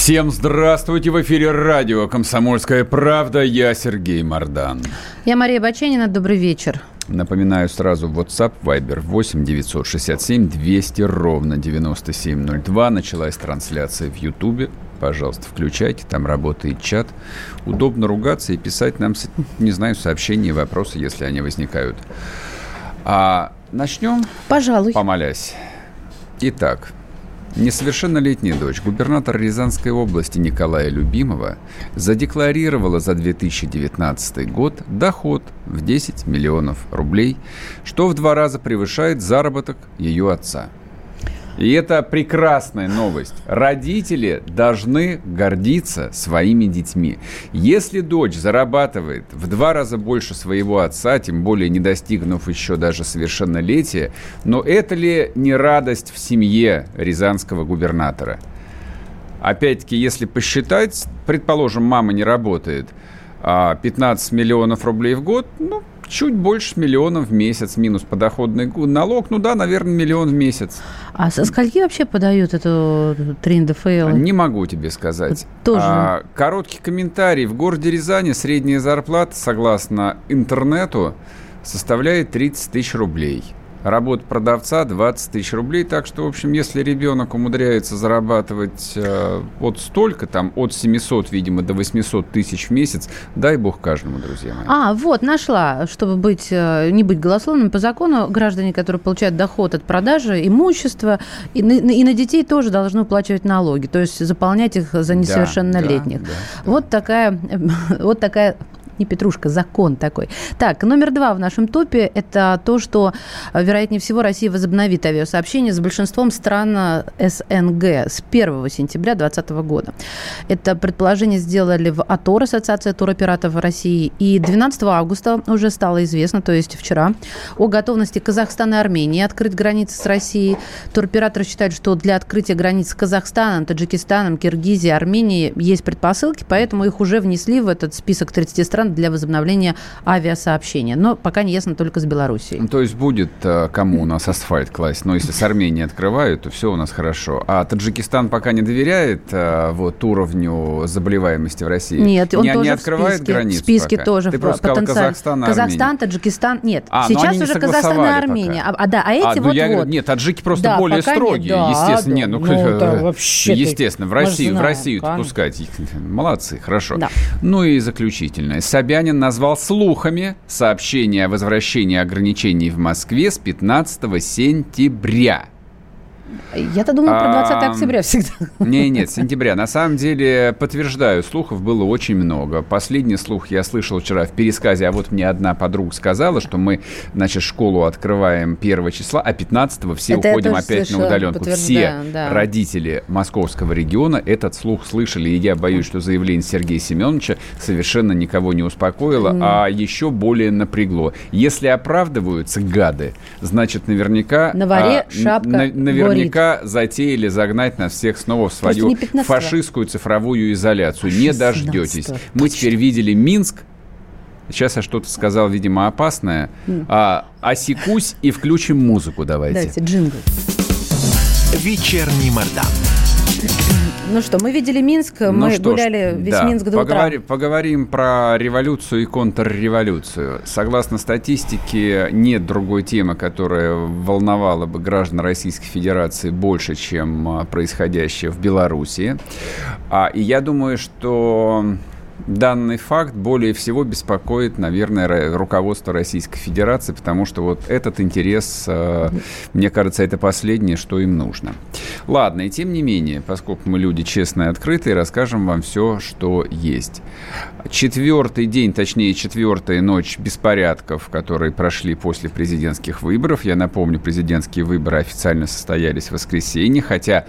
Всем здравствуйте! В эфире радио «Комсомольская правда». Я Сергей Мордан. Я Мария Баченина. Добрый вечер. Напоминаю сразу WhatsApp, Viber 8 967 200 ровно 9702. Началась трансляция в YouTube. Пожалуйста, включайте, там работает чат. Удобно ругаться и писать нам, не знаю, сообщения, вопросы, если они возникают. А начнем? Пожалуй. Помолясь. Итак, Несовершеннолетняя дочь губернатора Рязанской области Николая Любимова задекларировала за 2019 год доход в 10 миллионов рублей, что в два раза превышает заработок ее отца – и это прекрасная новость. Родители должны гордиться своими детьми. Если дочь зарабатывает в два раза больше своего отца, тем более не достигнув еще даже совершеннолетия, но это ли не радость в семье рязанского губернатора? Опять-таки, если посчитать, предположим, мама не работает, а 15 миллионов рублей в год, ну, чуть больше миллиона в месяц минус подоходный налог. Ну да, наверное, миллион в месяц. А со скольки вообще подают эту 3 НДФЛ? Не могу тебе сказать. Тоже. А, короткий комментарий. В городе Рязани средняя зарплата, согласно интернету, составляет 30 тысяч рублей – Работа продавца 20 тысяч рублей. Так что, в общем, если ребенок умудряется зарабатывать э, вот столько, там от 700, видимо, до 800 тысяч в месяц, дай бог каждому, друзья мои. А, вот, нашла, чтобы быть, э, не быть голословным по закону, граждане, которые получают доход от продажи имущества, и на, и на детей тоже должны уплачивать налоги, то есть заполнять их за несовершеннолетних. Да, да, да, вот такая, вот такая не петрушка, закон такой. Так, номер два в нашем топе – это то, что, э, вероятнее всего, Россия возобновит авиасообщение с большинством стран э, СНГ с 1 сентября 2020 года. Это предположение сделали в АТОР, Ассоциация туроператоров России, и 12 августа уже стало известно, то есть вчера, о готовности Казахстана и Армении открыть границы с Россией. Туроператоры считают, что для открытия границ с Казахстаном, Таджикистаном, Киргизией, Арменией есть предпосылки, поэтому их уже внесли в этот список 30 стран для возобновления авиасообщения. Но пока не ясно только с Белоруссией. То есть будет э, кому у нас асфальт класть. Но если с Арменией открывают, то все у нас хорошо. А Таджикистан пока не доверяет э, вот уровню заболеваемости в России? Нет, он не, тоже не открывает в границы В списке пока. тоже. Ты просто сказал Казахстан, Казахстан, Таджикистан. Нет, а, сейчас уже Казахстан и Армения. А, а, да, а эти а, ну, вот, я, вот. Нет, таджики просто да, более строгие. Нет, да, естественно, да, нет, ну, ну да, вообще естественно, в Россию, в Россию пускать. Молодцы, хорошо. Да. Ну и заключительное. Собянин назвал слухами сообщение о возвращении ограничений в Москве с 15 сентября. Я-то думаю про 20 а, октября всегда. Не, нет, сентября. На самом деле, подтверждаю, слухов было очень много. Последний слух я слышал вчера в пересказе, а вот мне одна подруга сказала, что мы, значит, школу открываем 1 числа, а 15 все Это уходим опять слышала, на удаленку. Все да. родители московского региона этот слух слышали, и я боюсь, что заявление Сергея Семеновича совершенно никого не успокоило, mm. а еще более напрягло. Если оправдываются гады, значит, наверняка... На варе а, шапка на, Наверняка наверняка затеяли загнать нас всех снова в свою фашистскую цифровую изоляцию. Не дождетесь. Мы теперь видели Минск, Сейчас я что-то сказал, видимо, опасное. А, осекусь и включим музыку давайте. Давайте, джингл. Вечерний Мордан. Ну что, мы видели Минск, ну мы гуляли ж, весь да, Минск до поговори, утра. Поговорим про революцию и контрреволюцию. Согласно статистике, нет другой темы, которая волновала бы граждан Российской Федерации больше, чем а, происходящее в Беларуси. А, и я думаю, что данный факт более всего беспокоит, наверное, руководство Российской Федерации, потому что вот этот интерес, э, мне кажется, это последнее, что им нужно. Ладно, и тем не менее, поскольку мы люди честные и открытые, расскажем вам все, что есть. Четвертый день, точнее, четвертая ночь беспорядков, которые прошли после президентских выборов. Я напомню, президентские выборы официально состоялись в воскресенье, хотя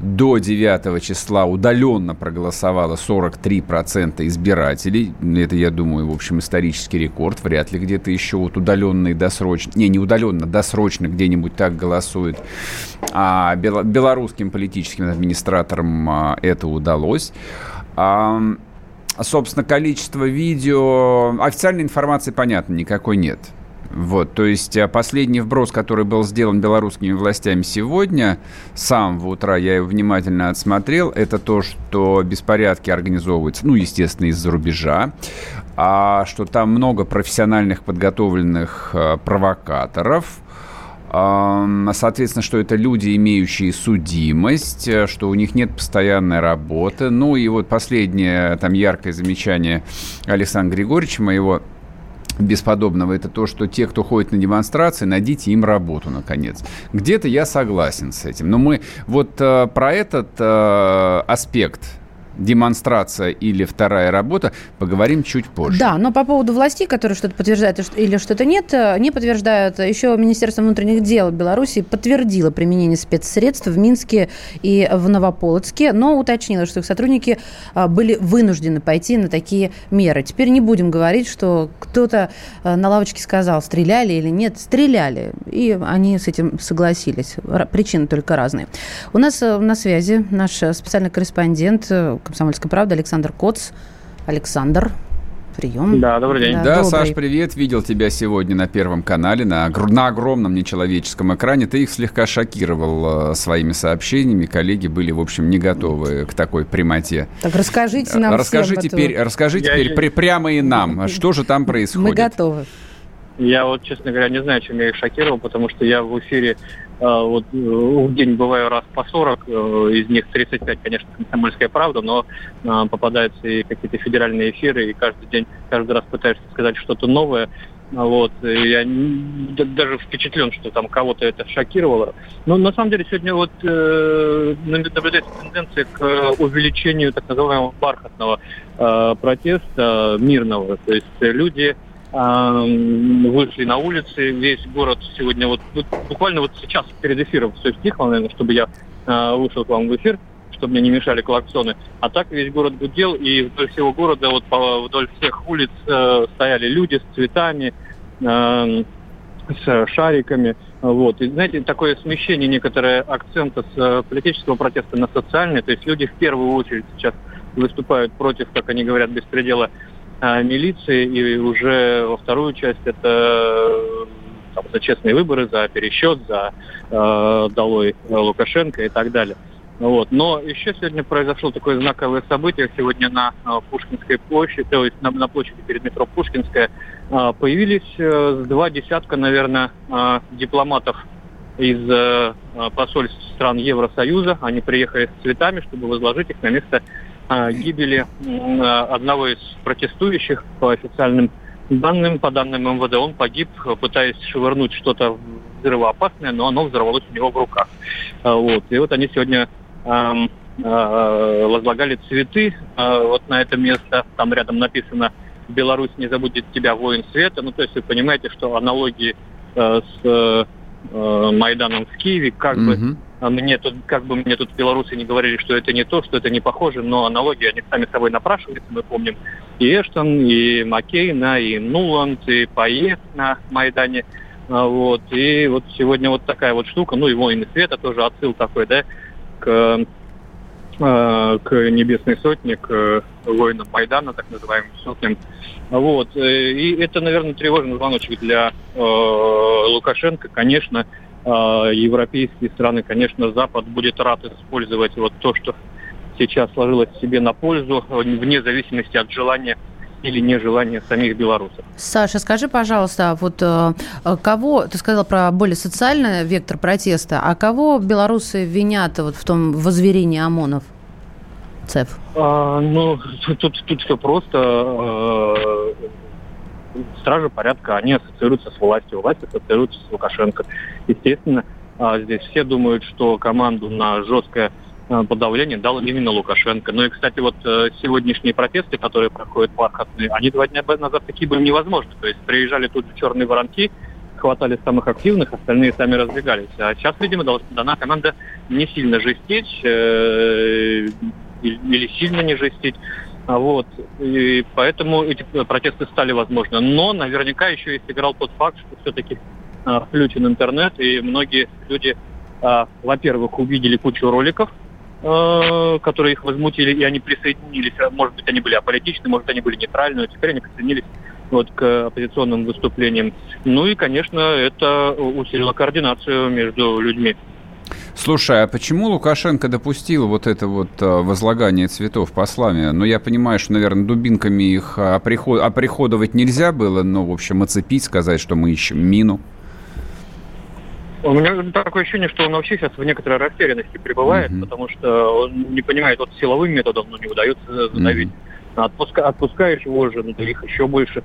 до 9 числа удаленно проголосовало 43% избирателей. Это, я думаю, в общем, исторический рекорд. Вряд ли где-то еще вот удаленно и досрочно, не, не удаленно, досрочно где-нибудь так голосуют. А белорусским политическим администраторам а, это удалось. Собственно, количество видео... Официальной информации, понятно, никакой нет. Вот, то есть э, последний вброс, который был сделан белорусскими властями сегодня, с самого утра я его внимательно отсмотрел, это то, что беспорядки организовываются, ну, естественно, из-за рубежа, а что там много профессиональных подготовленных э, провокаторов, Соответственно, что это люди, имеющие судимость, что у них нет постоянной работы. Ну и вот последнее там яркое замечание Александра Григорьевича, моего бесподобного, это то, что те, кто ходит на демонстрации, найдите им работу, наконец. Где-то я согласен с этим. Но мы вот э, про этот э, аспект демонстрация или вторая работа, поговорим чуть позже. Да, но по поводу властей, которые что-то подтверждают или что-то нет, э, не подтверждают. Еще Министерство внутренних дел Беларуси подтвердило применение спецсредств в Минске и в Новополоцке, но уточнило, что их сотрудники э, были вынуждены пойти на такие меры. Теперь не будем говорить, что кто-то э, на лавочке сказал, стреляли или нет. Стреляли, и они с этим согласились. Причины только разные. У нас на связи наш специальный корреспондент «Комсомольской правды» Александр Коц. Александр, прием. Да, добрый день. Да, да Саш, привет. Видел тебя сегодня на Первом канале, на, на огромном нечеловеческом экране. Ты их слегка шокировал э, своими сообщениями. Коллеги были, в общем, не готовы к такой прямоте. Так расскажите нам Расскажи всем теперь, это... расскажи Я теперь при, прямо и нам, что же там происходит. Мы готовы. Я вот, честно говоря, не знаю, чем я их шокировал, потому что я в эфире а, вот э, в день бываю раз по 40, э, из них 35, конечно, комсомольская правда, но а, попадаются и какие-то федеральные эфиры, и каждый день, каждый раз пытаешься сказать что-то новое. Вот, и я даже впечатлен, что там кого-то это шокировало. Но на самом деле сегодня вот э, наблюдается тенденция к увеличению так называемого бархатного э, протеста мирного. То есть люди вышли на улицы, весь город сегодня, вот, вот буквально вот сейчас перед эфиром все стихло, наверное, чтобы я э, вышел к вам в эфир, чтобы мне не мешали клаксоны. А так весь город гудел, и вдоль всего города, вот по, вдоль всех улиц э, стояли люди с цветами, э, с шариками. Вот. И, знаете, такое смещение некоторое акцента с э, политического протеста на социальный. То есть люди в первую очередь сейчас выступают против, как они говорят, беспредела милиции, и уже во вторую часть это там, за честные выборы, за пересчет, за э, долой Лукашенко и так далее. Вот. Но еще сегодня произошло такое знаковое событие. Сегодня на э, Пушкинской площади, то есть на, на площади перед метро Пушкинская, э, появились э, два десятка, наверное, э, дипломатов из э, посольств стран Евросоюза. Они приехали с цветами, чтобы возложить их на место гибели одного из протестующих по официальным данным, по данным МВД, он погиб, пытаясь швырнуть что-то взрывоопасное, но оно взорвалось у него в руках. А, вот. И вот они сегодня эм, э, возлагали цветы э, вот на это место. Там рядом написано «Беларусь не забудет тебя, воин света». Ну, то есть вы понимаете, что аналогии э, с э, Майданом в Киеве как угу. бы мне тут, как бы мне тут белорусы не говорили, что это не то, что это не похоже, но аналогии они сами собой напрашиваются, мы помним и Эштон, и Маккейна, и Нуланд, и Пае на Майдане. А, вот. И вот сегодня вот такая вот штука, ну и «Воины света» тоже отсыл такой, да, к, а, к Небесной Сотне, к воинам Майдана, так называемым сотням. Вот. И это, наверное, тревожный звоночек для э, Лукашенко, конечно, а, европейские страны, конечно, Запад будет рад использовать вот то, что сейчас сложилось себе на пользу, вне зависимости от желания или нежелания самих белорусов. Саша, скажи, пожалуйста, вот э, кого, ты сказал про более социальный вектор протеста, а кого белорусы винят вот в том возверении ОМОНов? ЦЕФ? А, ну, тут, тут, тут все просто. Стражи порядка, они ассоциируются с властью, власть ассоциируется с Лукашенко. Естественно, а, здесь все думают, что команду на жесткое а, подавление дал именно Лукашенко. Ну и, кстати, вот э, сегодняшние протесты, которые проходят бархатные, они два дня назад такие были невозможны. То есть приезжали тут черные воронки, хватали самых активных, остальные сами разбегались. А сейчас, видимо, дана команда не сильно жестить э, или сильно не жестить. А вот. И поэтому эти протесты стали возможны. Но наверняка еще и сыграл тот факт, что все-таки а, включен интернет, и многие люди, а, во-первых, увидели кучу роликов, а, которые их возмутили, и они присоединились. Может быть, они были аполитичны, может, они были нейтральны, но теперь они присоединились вот, к оппозиционным выступлениям. Ну и, конечно, это усилило координацию между людьми. Слушай, а почему Лукашенко допустил вот это вот а, возлагание цветов послами? Ну, я понимаю, что, наверное, дубинками их оприход... оприходовать нельзя было, но, в общем, оцепить, сказать, что мы ищем мину. У меня такое ощущение, что он вообще сейчас в некоторой растерянности пребывает, mm-hmm. потому что он не понимает, вот силовым методом ну, не удается задавить. Mm-hmm. Отпуска, отпускаешь его же, ну, их еще больше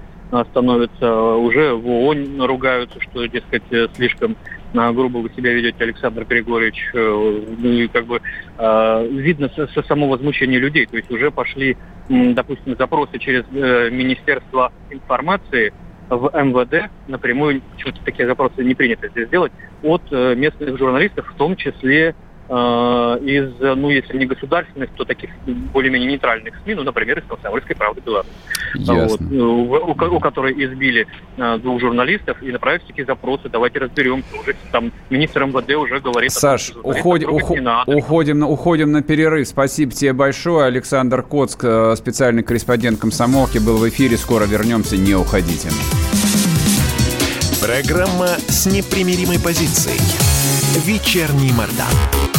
становится. Уже в ООН ругаются, что, дескать, слишком на грубо вы себя ведете, Александр Григорьевич, э, ну и как бы э, видно со, со само возмущение людей. То есть уже пошли, допустим, запросы через э, Министерство информации в МВД напрямую, почему-то такие запросы не принято здесь делать, от местных журналистов, в том числе из, ну, если не государственных, то таких более-менее нейтральных СМИ, ну, например, из «Комсомольской правды Беларуси», вот, у, у, у которой избили э, двух журналистов и направили такие запросы, давайте разберемся. Уже там министр МВД уже говорит... Саш, том, уходим, ухо, уходим, на, уходим на перерыв. Спасибо тебе большое. Александр Коцк, э, специальный корреспондент «Комсомолки», был в эфире. Скоро вернемся, не уходите. Программа с непримиримой позицией. Вечерний Мордан.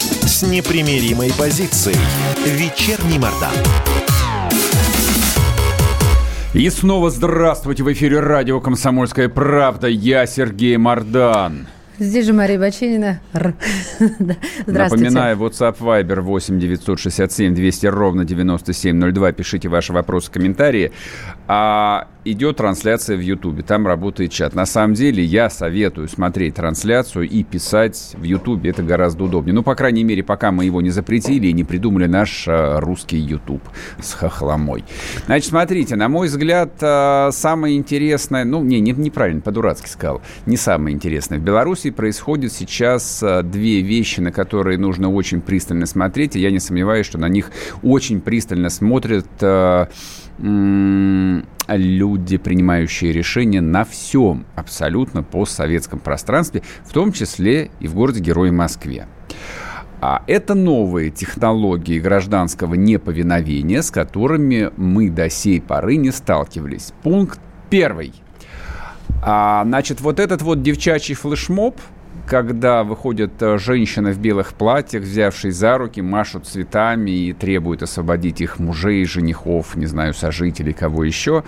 с непримиримой позицией. Вечерний Мордан. И снова здравствуйте в эфире радио «Комсомольская правда». Я Сергей Мордан. Здесь же Мария Бачинина. Здравствуйте. Напоминаю, WhatsApp Viber 8 967 200 ровно 9702. Пишите ваши вопросы, комментарии. А идет трансляция в Ютубе, там работает чат. На самом деле я советую смотреть трансляцию и писать в Ютубе, это гораздо удобнее. Ну, по крайней мере, пока мы его не запретили и не придумали наш э, русский Ютуб с хохломой. Значит, смотрите, на мой взгляд, э, самое интересное, ну, не, не неправильно, по-дурацки сказал, не самое интересное. В Беларуси происходит сейчас э, две вещи, на которые нужно очень пристально смотреть, и я не сомневаюсь, что на них очень пристально смотрят люди, принимающие решения на всем абсолютно постсоветском пространстве, в том числе и в городе-герое Москве. А это новые технологии гражданского неповиновения, с которыми мы до сей поры не сталкивались. Пункт первый. А, значит, вот этот вот девчачий флешмоб – когда выходят э, женщины в белых платьях, взявшие за руки, машут цветами и требуют освободить их мужей, женихов, не знаю, сожителей, кого еще.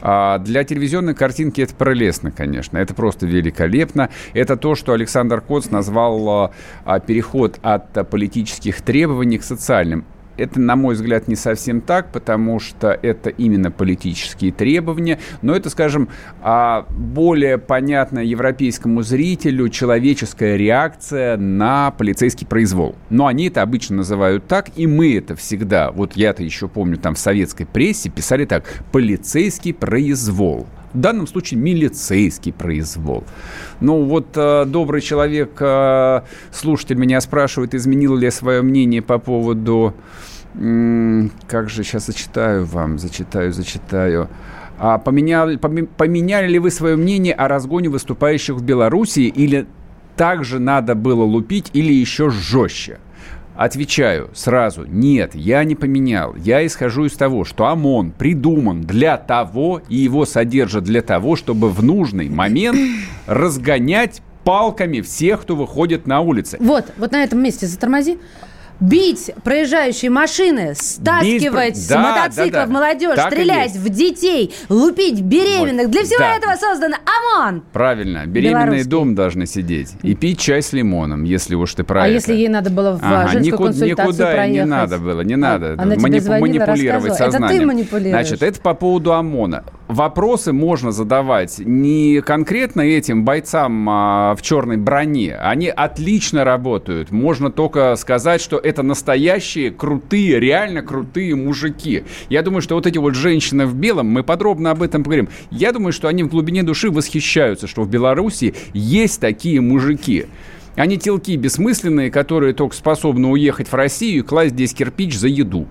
А для телевизионной картинки это прелестно, конечно. Это просто великолепно. Это то, что Александр Коц назвал а, переход от политических требований к социальным это, на мой взгляд, не совсем так, потому что это именно политические требования, но это, скажем, а, более понятная европейскому зрителю человеческая реакция на полицейский произвол. Но они это обычно называют так, и мы это всегда, вот я-то еще помню, там в советской прессе писали так, полицейский произвол. В данном случае милицейский произвол. Ну вот э, добрый человек, э, слушатель меня спрашивает, изменил ли я свое мнение по поводу... М- как же сейчас зачитаю вам, зачитаю, зачитаю. А поменяли, поменяли ли вы свое мнение о разгоне выступающих в Белоруссии или также надо было лупить или еще жестче? Отвечаю сразу, нет, я не поменял. Я исхожу из того, что ОМОН придуман для того, и его содержат для того, чтобы в нужный момент разгонять палками всех, кто выходит на улицы. Вот, вот на этом месте затормози бить проезжающие машины, стаскивать бить, с да, мотоциклов да, да. молодежь, так стрелять в детей, лупить беременных. Вот. Для всего да. этого создан ОМОН. Правильно. Беременный дом должны сидеть. И пить чай с лимоном, если уж ты про А это. если ей надо было в ага, женскую никуда, консультацию никуда проехать? не надо было, не надо. Она Манипу- звонила, манипулировать сознанием. Это ты манипулируешь. Значит, это по поводу ОМОНа. Вопросы можно задавать не конкретно этим бойцам а, в черной броне. Они отлично работают. Можно только сказать, что это настоящие крутые, реально крутые мужики. Я думаю, что вот эти вот женщины в белом, мы подробно об этом поговорим. Я думаю, что они в глубине души восхищаются, что в Беларуси есть такие мужики. Они телки бессмысленные, которые только способны уехать в Россию и класть здесь кирпич за еду.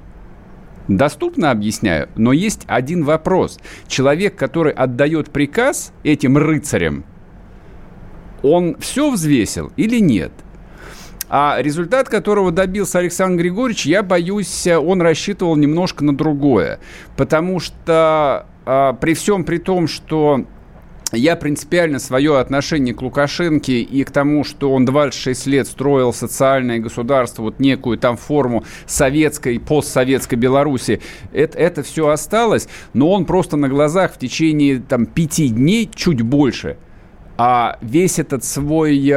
Доступно объясняю, но есть один вопрос. Человек, который отдает приказ этим рыцарям, он все взвесил или нет? А результат, которого добился Александр Григорьевич, я боюсь, он рассчитывал немножко на другое. Потому что а, при всем при том, что я принципиально свое отношение к Лукашенке и к тому, что он 26 лет строил социальное государство, вот некую там форму советской, постсоветской Беларуси, это, это все осталось, но он просто на глазах в течение там пяти дней, чуть больше, а весь этот свой...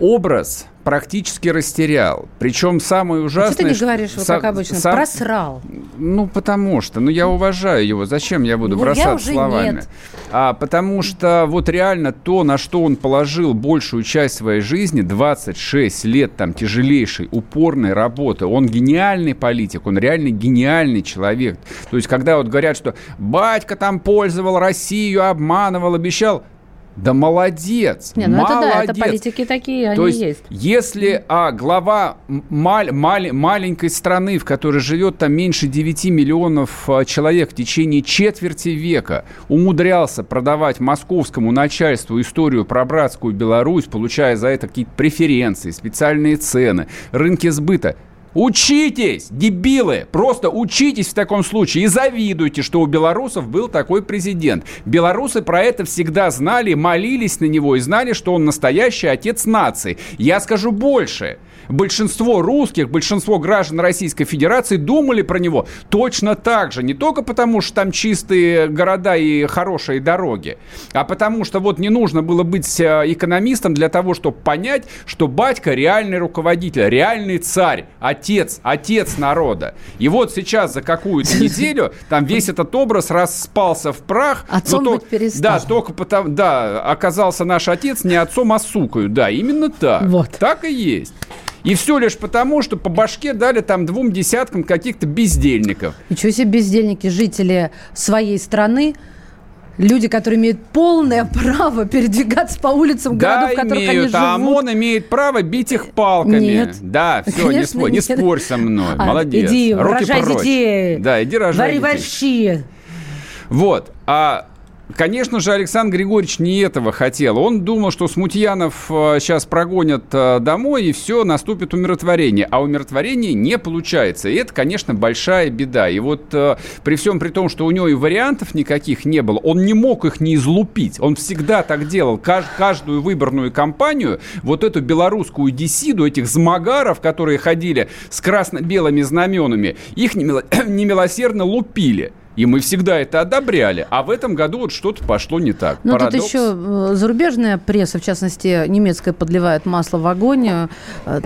Образ практически растерял. Причем самое ужасное... А что ты не говоришь, что, как обычно, сам, просрал? Ну, потому что, ну, я уважаю его. Зачем я буду ну, бросаться я словами? Нет. А, потому что вот реально то, на что он положил большую часть своей жизни, 26 лет там тяжелейшей, упорной работы, он гениальный политик, он реально гениальный человек. То есть, когда вот говорят, что батька там пользовал Россию, обманывал, обещал, да молодец, Не, ну молодец. это да, это политики такие, То они есть. есть. Если а, глава маль, маль, маленькой страны, в которой живет там меньше 9 миллионов а, человек в течение четверти века, умудрялся продавать московскому начальству историю про братскую Беларусь, получая за это какие-то преференции, специальные цены, рынки сбыта – Учитесь, дебилы! Просто учитесь в таком случае и завидуйте, что у белорусов был такой президент. Белорусы про это всегда знали, молились на него и знали, что он настоящий отец нации. Я скажу больше большинство русских, большинство граждан Российской Федерации думали про него точно так же. Не только потому, что там чистые города и хорошие дороги, а потому что вот не нужно было быть э, экономистом для того, чтобы понять, что батька реальный руководитель, реальный царь, отец, отец народа. И вот сейчас за какую-то неделю там весь этот образ распался в прах. Отцом то, быть перестал. Да, только потому, да, оказался наш отец не отцом, а сукою. Да, именно так. Вот. Так и есть. И все лишь потому, что по башке дали там двум десяткам каких-то бездельников. Ничего себе бездельники, жители своей страны, люди, которые имеют полное право передвигаться по улицам да, городов, в которых имеют, они живут. А ОМОН имеет право бить их палками. Нет. Да, все, Конечно, не спорь, не спорь со мной. А, Молодец. Иди, Руки рожай прочь. детей. Да, иди рожай Вари детей. Вот. А Конечно же, Александр Григорьевич не этого хотел. Он думал, что Смутьянов сейчас э, прогонят э, домой, и все, наступит умиротворение. А умиротворение не получается. И это, конечно, большая беда. И вот э, при всем при том, что у него и вариантов никаких не было, он не мог их не излупить. Он всегда так делал. Каждую выборную кампанию, вот эту белорусскую десиду, этих змагаров, которые ходили с красно-белыми знаменами, их немилосердно лупили. И мы всегда это одобряли. А в этом году вот что-то пошло не так. Ну, тут еще э, зарубежная пресса, в частности, немецкая, подливает масло в огонь, э,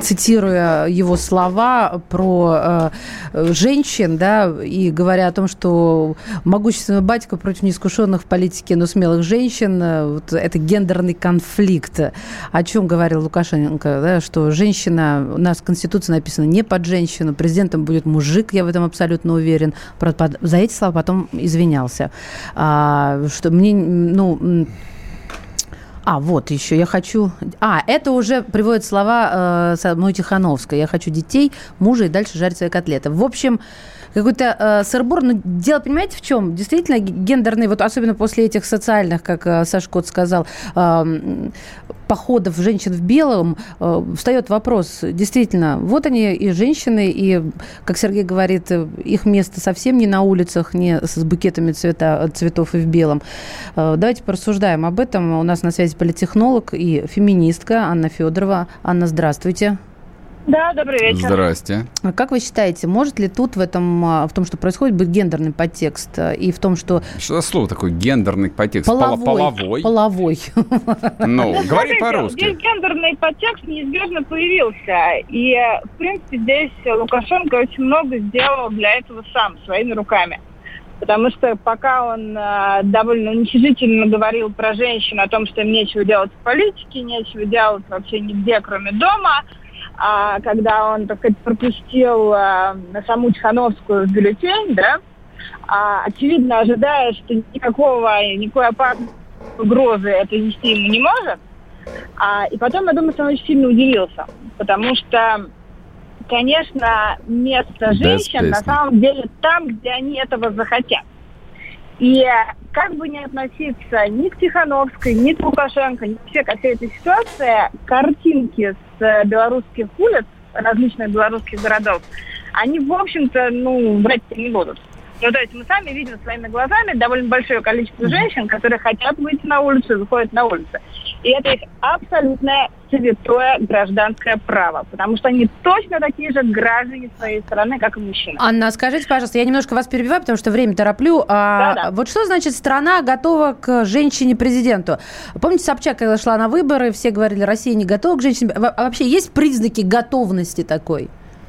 цитируя его слова про э, женщин, да, и говоря о том, что могущественный батька против неискушенных в политике, но смелых женщин, вот это гендерный конфликт. О чем говорил Лукашенко, да, что женщина, у нас в Конституции написано не под женщину, президентом будет мужик, я в этом абсолютно уверен. За эти слова потом извинялся. А, что мне, ну, а, вот еще я хочу... А, это уже приводит слова э, самой Тихановской. Я хочу детей, мужа и дальше жарить свои котлеты. В общем, какой-то э, сырбор. Но дело, понимаете, в чем? Действительно, гендерный, вот особенно после этих социальных, как э, Саш Кот сказал, э, походов женщин в белом, э, встает вопрос, действительно, вот они и женщины, и, как Сергей говорит, их место совсем не на улицах, не с букетами цвета, цветов и в белом. Э, давайте порассуждаем об этом. У нас на связи политехнолог и феминистка Анна Федорова. Анна, здравствуйте. Да, добрый вечер. Здрасте. А как вы считаете, может ли тут в этом, а, в том, что происходит, быть гендерный подтекст а, и в том, что... Что за слово такое гендерный подтекст? Половой. Половой. Половой. Ну, говори по-русски. Здесь гендерный подтекст неизбежно появился. И, в принципе, здесь Лукашенко очень много сделал для этого сам, своими руками. Потому что пока он э, довольно уничижительно говорил про женщин, о том, что им нечего делать в политике, нечего делать вообще нигде, кроме дома, а, когда он, так сказать, пропустил а, саму Тихановскую в бюллетень, да, а, очевидно ожидая, что никакого, никакой опасной угрозы это нести ему не может. А, и потом, я думаю, что он очень сильно удивился, потому что, конечно, место женщин на самом деле там, где они этого захотят. И как бы ни относиться ни к Тихановской, ни к Лукашенко, ни вообще ко всей этой ситуации, картинки с э, белорусских улиц, различных белорусских городов, они, в общем-то, ну, врать не будут. Ну, то есть мы сами видим своими глазами довольно большое количество женщин, которые хотят выйти на улицу и выходят на улицу. И это их абсолютное святое гражданское право, потому что они точно такие же граждане своей страны, как и мужчины. Анна, скажите, пожалуйста, я немножко вас перебиваю, потому что время тороплю. А, Да-да. Вот что значит страна готова к женщине-президенту? Помните, Собчак, когда шла на выборы, все говорили, Россия не готова к женщине. Вообще есть признаки готовности такой?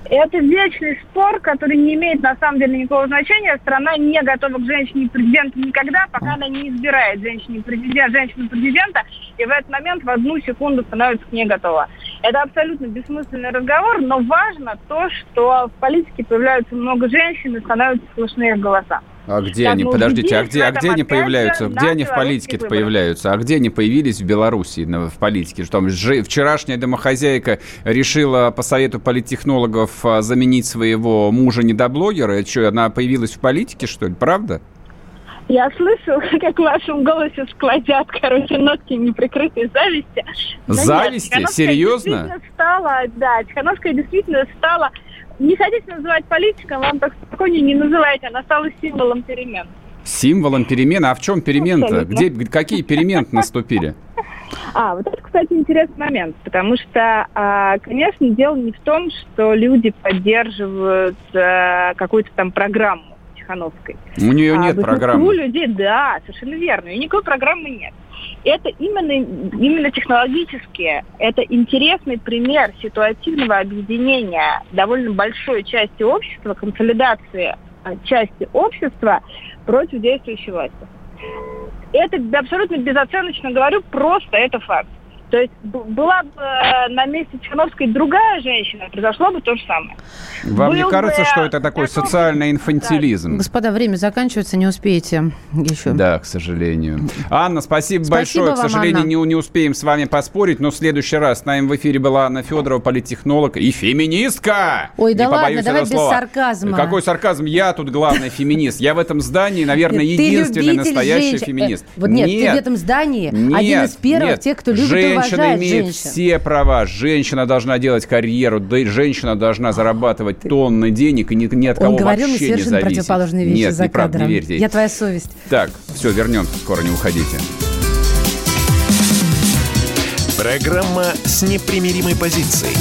Это вечный спор, который не имеет на самом деле никакого значения. Страна не готова к женщине-президенту никогда, пока она не избирает женщине-президента, женщину-президента, и в этот момент в одну секунду становится к ней готова. Это абсолютно бессмысленный разговор, но важно то, что в политике появляются много женщин и становятся слышны их голоса. А где они? Подождите, а где, а где они появляются? Где они в политике появляются? А где они появились в Беларуси в политике? Что там вчерашняя домохозяйка решила по совету политтехнологов а, заменить своего мужа недоблогера? Это что, она появилась в политике, что ли? Правда? Я слышу, как в вашем голосе сквозят, короче, нотки неприкрытой зависти. Зависти? Нет, Серьезно? Стала, да, Тихановская действительно стала не хотите называть политиком, вам так спокойнее не называйте, она стала символом перемен. Символом перемен? А в чем перемен-то? Где, какие перемены наступили? А, вот это, кстати, интересный момент, потому что, а, конечно, дело не в том, что люди поддерживают а, какую-то там программу Тихановской. У нее а, нет программы. У людей, да, совершенно верно, и никакой программы нет это именно, именно технологически, это интересный пример ситуативного объединения довольно большой части общества, консолидации а, части общества против действующей власти. Это абсолютно безоценочно говорю, просто это факт. То есть была бы э, на месте Тихановской другая женщина, произошло бы то же самое. Вам Был не кажется, бы... что это такой социальный инфантилизм? Да. Господа, время заканчивается, не успеете еще. Да, к сожалению. Анна, спасибо, спасибо большое. Вам, к сожалению, Анна. не, не успеем с вами поспорить, но в следующий раз с нами в эфире была Анна Федорова, политтехнолог и феминистка. Ой, не да ладно, давай без слова. сарказма. Какой сарказм? Я тут главный феминист. Я в этом здании, наверное, единственный настоящий феминист. Вот нет, ты в этом здании один из первых тех, кто любит Женщина имеет женщин. все права. Женщина должна делать карьеру, да и женщина должна зарабатывать тонны денег и ни, ни от кого Он говорил вообще не зависеть. противоположные вещи Нет, за неправда, кадром. не верьте. Я твоя совесть. Так, все, вернемся скоро, не уходите. Программа с непримиримой позицией.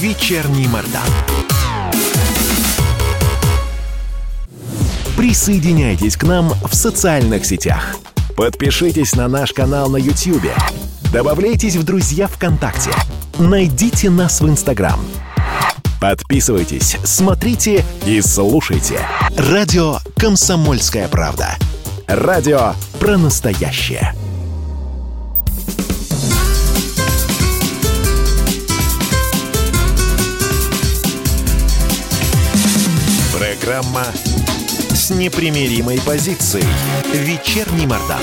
Вечерний Мордан. Присоединяйтесь к нам в социальных сетях. Подпишитесь на наш канал на YouTube. Добавляйтесь в друзья ВКонтакте. Найдите нас в Инстаграм. Подписывайтесь, смотрите и слушайте. Радио «Комсомольская правда». Радио про настоящее. Программа с непримиримой позицией. Вечерний Мордан.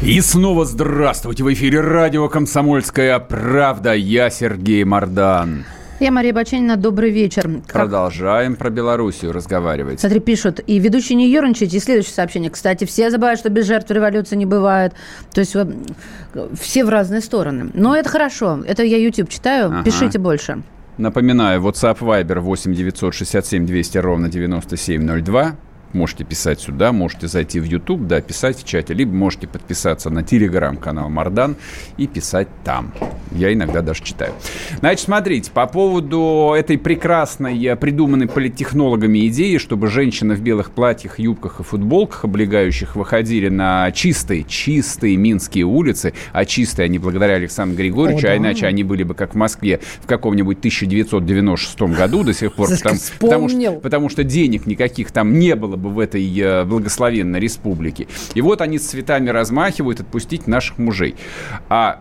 И снова здравствуйте! В эфире радио «Комсомольская правда». Я Сергей Мордан. Я Мария Баченина. Добрый вечер. Продолжаем про Белоруссию разговаривать. Смотри, пишут, и ведущий не ерничайте. И следующее сообщение. Кстати, все забывают, что без жертв революции не бывает. То есть все в разные стороны. Но это хорошо. Это я YouTube читаю. Ага. Пишите больше. Напоминаю, WhatsApp Viber 8 967 200 ровно 9702. Можете писать сюда, можете зайти в YouTube, да, писать в чате, либо можете подписаться на телеграм-канал Мардан и писать там. Я иногда даже читаю. Значит, смотрите, по поводу этой прекрасной, э, придуманной политтехнологами идеи, чтобы женщины в белых платьях, юбках и футболках, облегающих, выходили на чистые, чистые минские улицы, а чистые они благодаря Александру Григорьевичу, О, а да. а иначе они были бы, как в Москве, в каком-нибудь 1996 году до сих пор, потому, потому, что, потому что денег никаких там не было бы в этой э, благословенной республике. И вот они с цветами размахивают отпустить наших мужей. А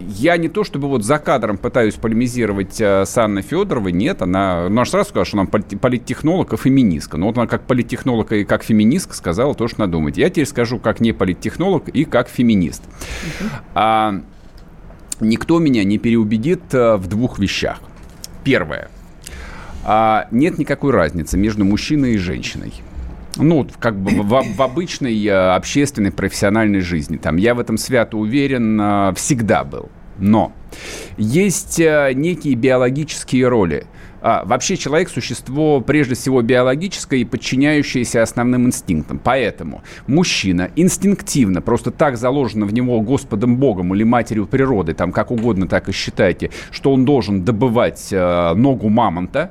я не то чтобы вот за кадром пытаюсь полемизировать э, с Анной Федоровой, нет, она, ну, она сразу сказала, что она политтехнолог и феминистка. Но вот она как политтехнолог и как феминистка сказала то, что надо думать. Я теперь скажу как не политтехнолог и как феминист. Uh-huh. А, никто меня не переубедит а, в двух вещах. Первое. А, нет никакой разницы между мужчиной и женщиной ну, как бы в, в обычной э, общественной профессиональной жизни. Там я в этом свято уверен э, всегда был. Но есть э, некие биологические роли. А, вообще человек – существо прежде всего биологическое и подчиняющееся основным инстинктам. Поэтому мужчина инстинктивно, просто так заложено в него Господом Богом или Матерью природы, там как угодно так и считайте, что он должен добывать э, ногу мамонта,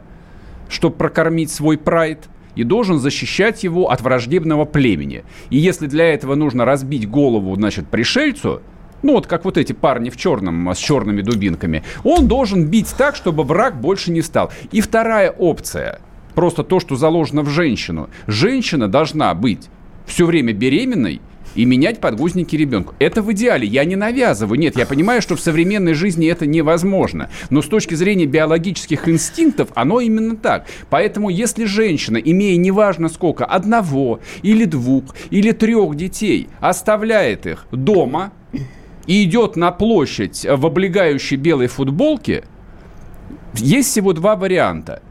чтобы прокормить свой прайд – и должен защищать его от враждебного племени. И если для этого нужно разбить голову, значит, пришельцу, ну вот как вот эти парни в черном с черными дубинками, он должен бить так, чтобы враг больше не стал. И вторая опция, просто то, что заложено в женщину. Женщина должна быть все время беременной и менять подгузники ребенку. Это в идеале. Я не навязываю. Нет, я понимаю, что в современной жизни это невозможно. Но с точки зрения биологических инстинктов, оно именно так. Поэтому, если женщина, имея неважно сколько, одного или двух или трех детей, оставляет их дома и идет на площадь в облегающей белой футболке, есть всего два варианта.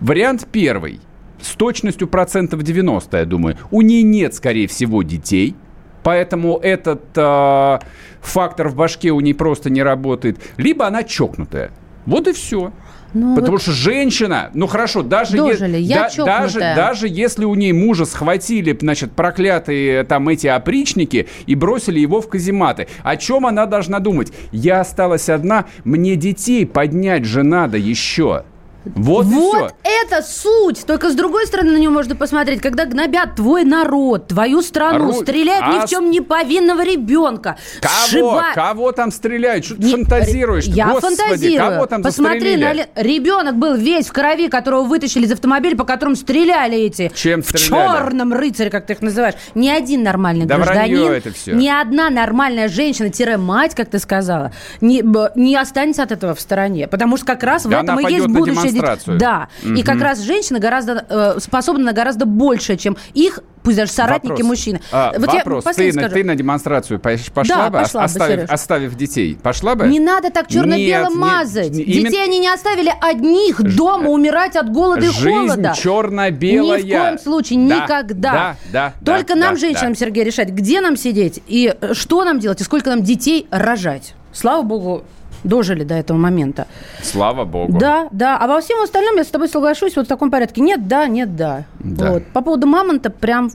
Вариант первый – с точностью процентов 90, я думаю. У нее нет, скорее всего, детей. Поэтому этот э, фактор в башке у нее просто не работает. Либо она чокнутая. Вот и все. Ну, Потому вот... что женщина, ну хорошо, даже, Дожили, е- я да, даже, даже если у ней мужа схватили, значит, проклятые там эти опричники и бросили его в казематы, о чем она должна думать? Я осталась одна, мне детей поднять же надо еще. Вот, вот это суть. Только с другой стороны на нее можно посмотреть, когда гнобят твой народ, твою страну, Ру... стреляют а... ни в чем не повинного ребенка. Кого? Шиба... Кого там стреляют? Что ты не... фантазируешь? Я Господи, фантазирую. Кого там Посмотри, на... ребенок был весь в крови, которого вытащили из автомобиля, по которому стреляли эти. Чем стреляли? В черном рыцаре, как ты их называешь. Ни один нормальный да гражданин, это все. ни одна нормальная женщина-мать, как ты сказала, не, не останется от этого в стороне. Потому что как раз да в этом и есть будущее демонстрацию. Да. Угу. И как раз женщины гораздо э, способны на гораздо большее, чем их пусть даже соратники вопрос. мужчины. А, вот вопрос. Я ты, на, ты на демонстрацию пошла да, бы, пошла оставив, бы, оставив детей? Пошла бы? Не надо так черно-белым мазать. Не, Детей именно... они не оставили одних дома умирать от голода Жизнь и холода. черно-белая. Ни в коем случае, да, никогда. Да, да, Только да, нам, да, женщинам, да. Сергей, решать, где нам сидеть и что нам делать, и сколько нам детей рожать. Слава богу, дожили до этого момента. Слава богу. Да, да. А во всем остальном я с тобой соглашусь вот в таком порядке. Нет, да, нет, да. да. Вот. По поводу мамонта прям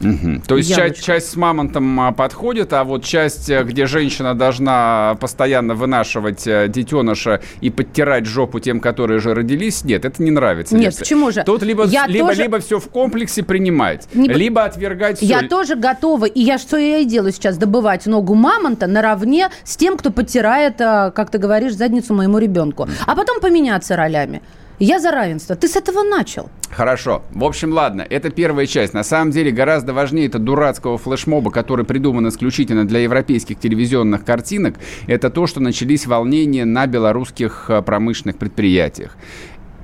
Угу. То есть часть, часть с мамонтом а, подходит, а вот часть, э, где женщина должна постоянно вынашивать э, детеныша и подтирать жопу тем, которые же родились, нет, это не нравится. Нет, почему же? Тут либо, я либо, тоже... либо все в комплексе принимать, не... либо отвергать все. Я тоже готова, и я что я и делаю сейчас, добывать ногу мамонта наравне с тем, кто подтирает, э, как ты говоришь, задницу моему ребенку. А потом поменяться ролями. Я за равенство. Ты с этого начал. Хорошо. В общем, ладно, это первая часть. На самом деле гораздо важнее это дурацкого флешмоба, который придуман исключительно для европейских телевизионных картинок, это то, что начались волнения на белорусских э, промышленных предприятиях.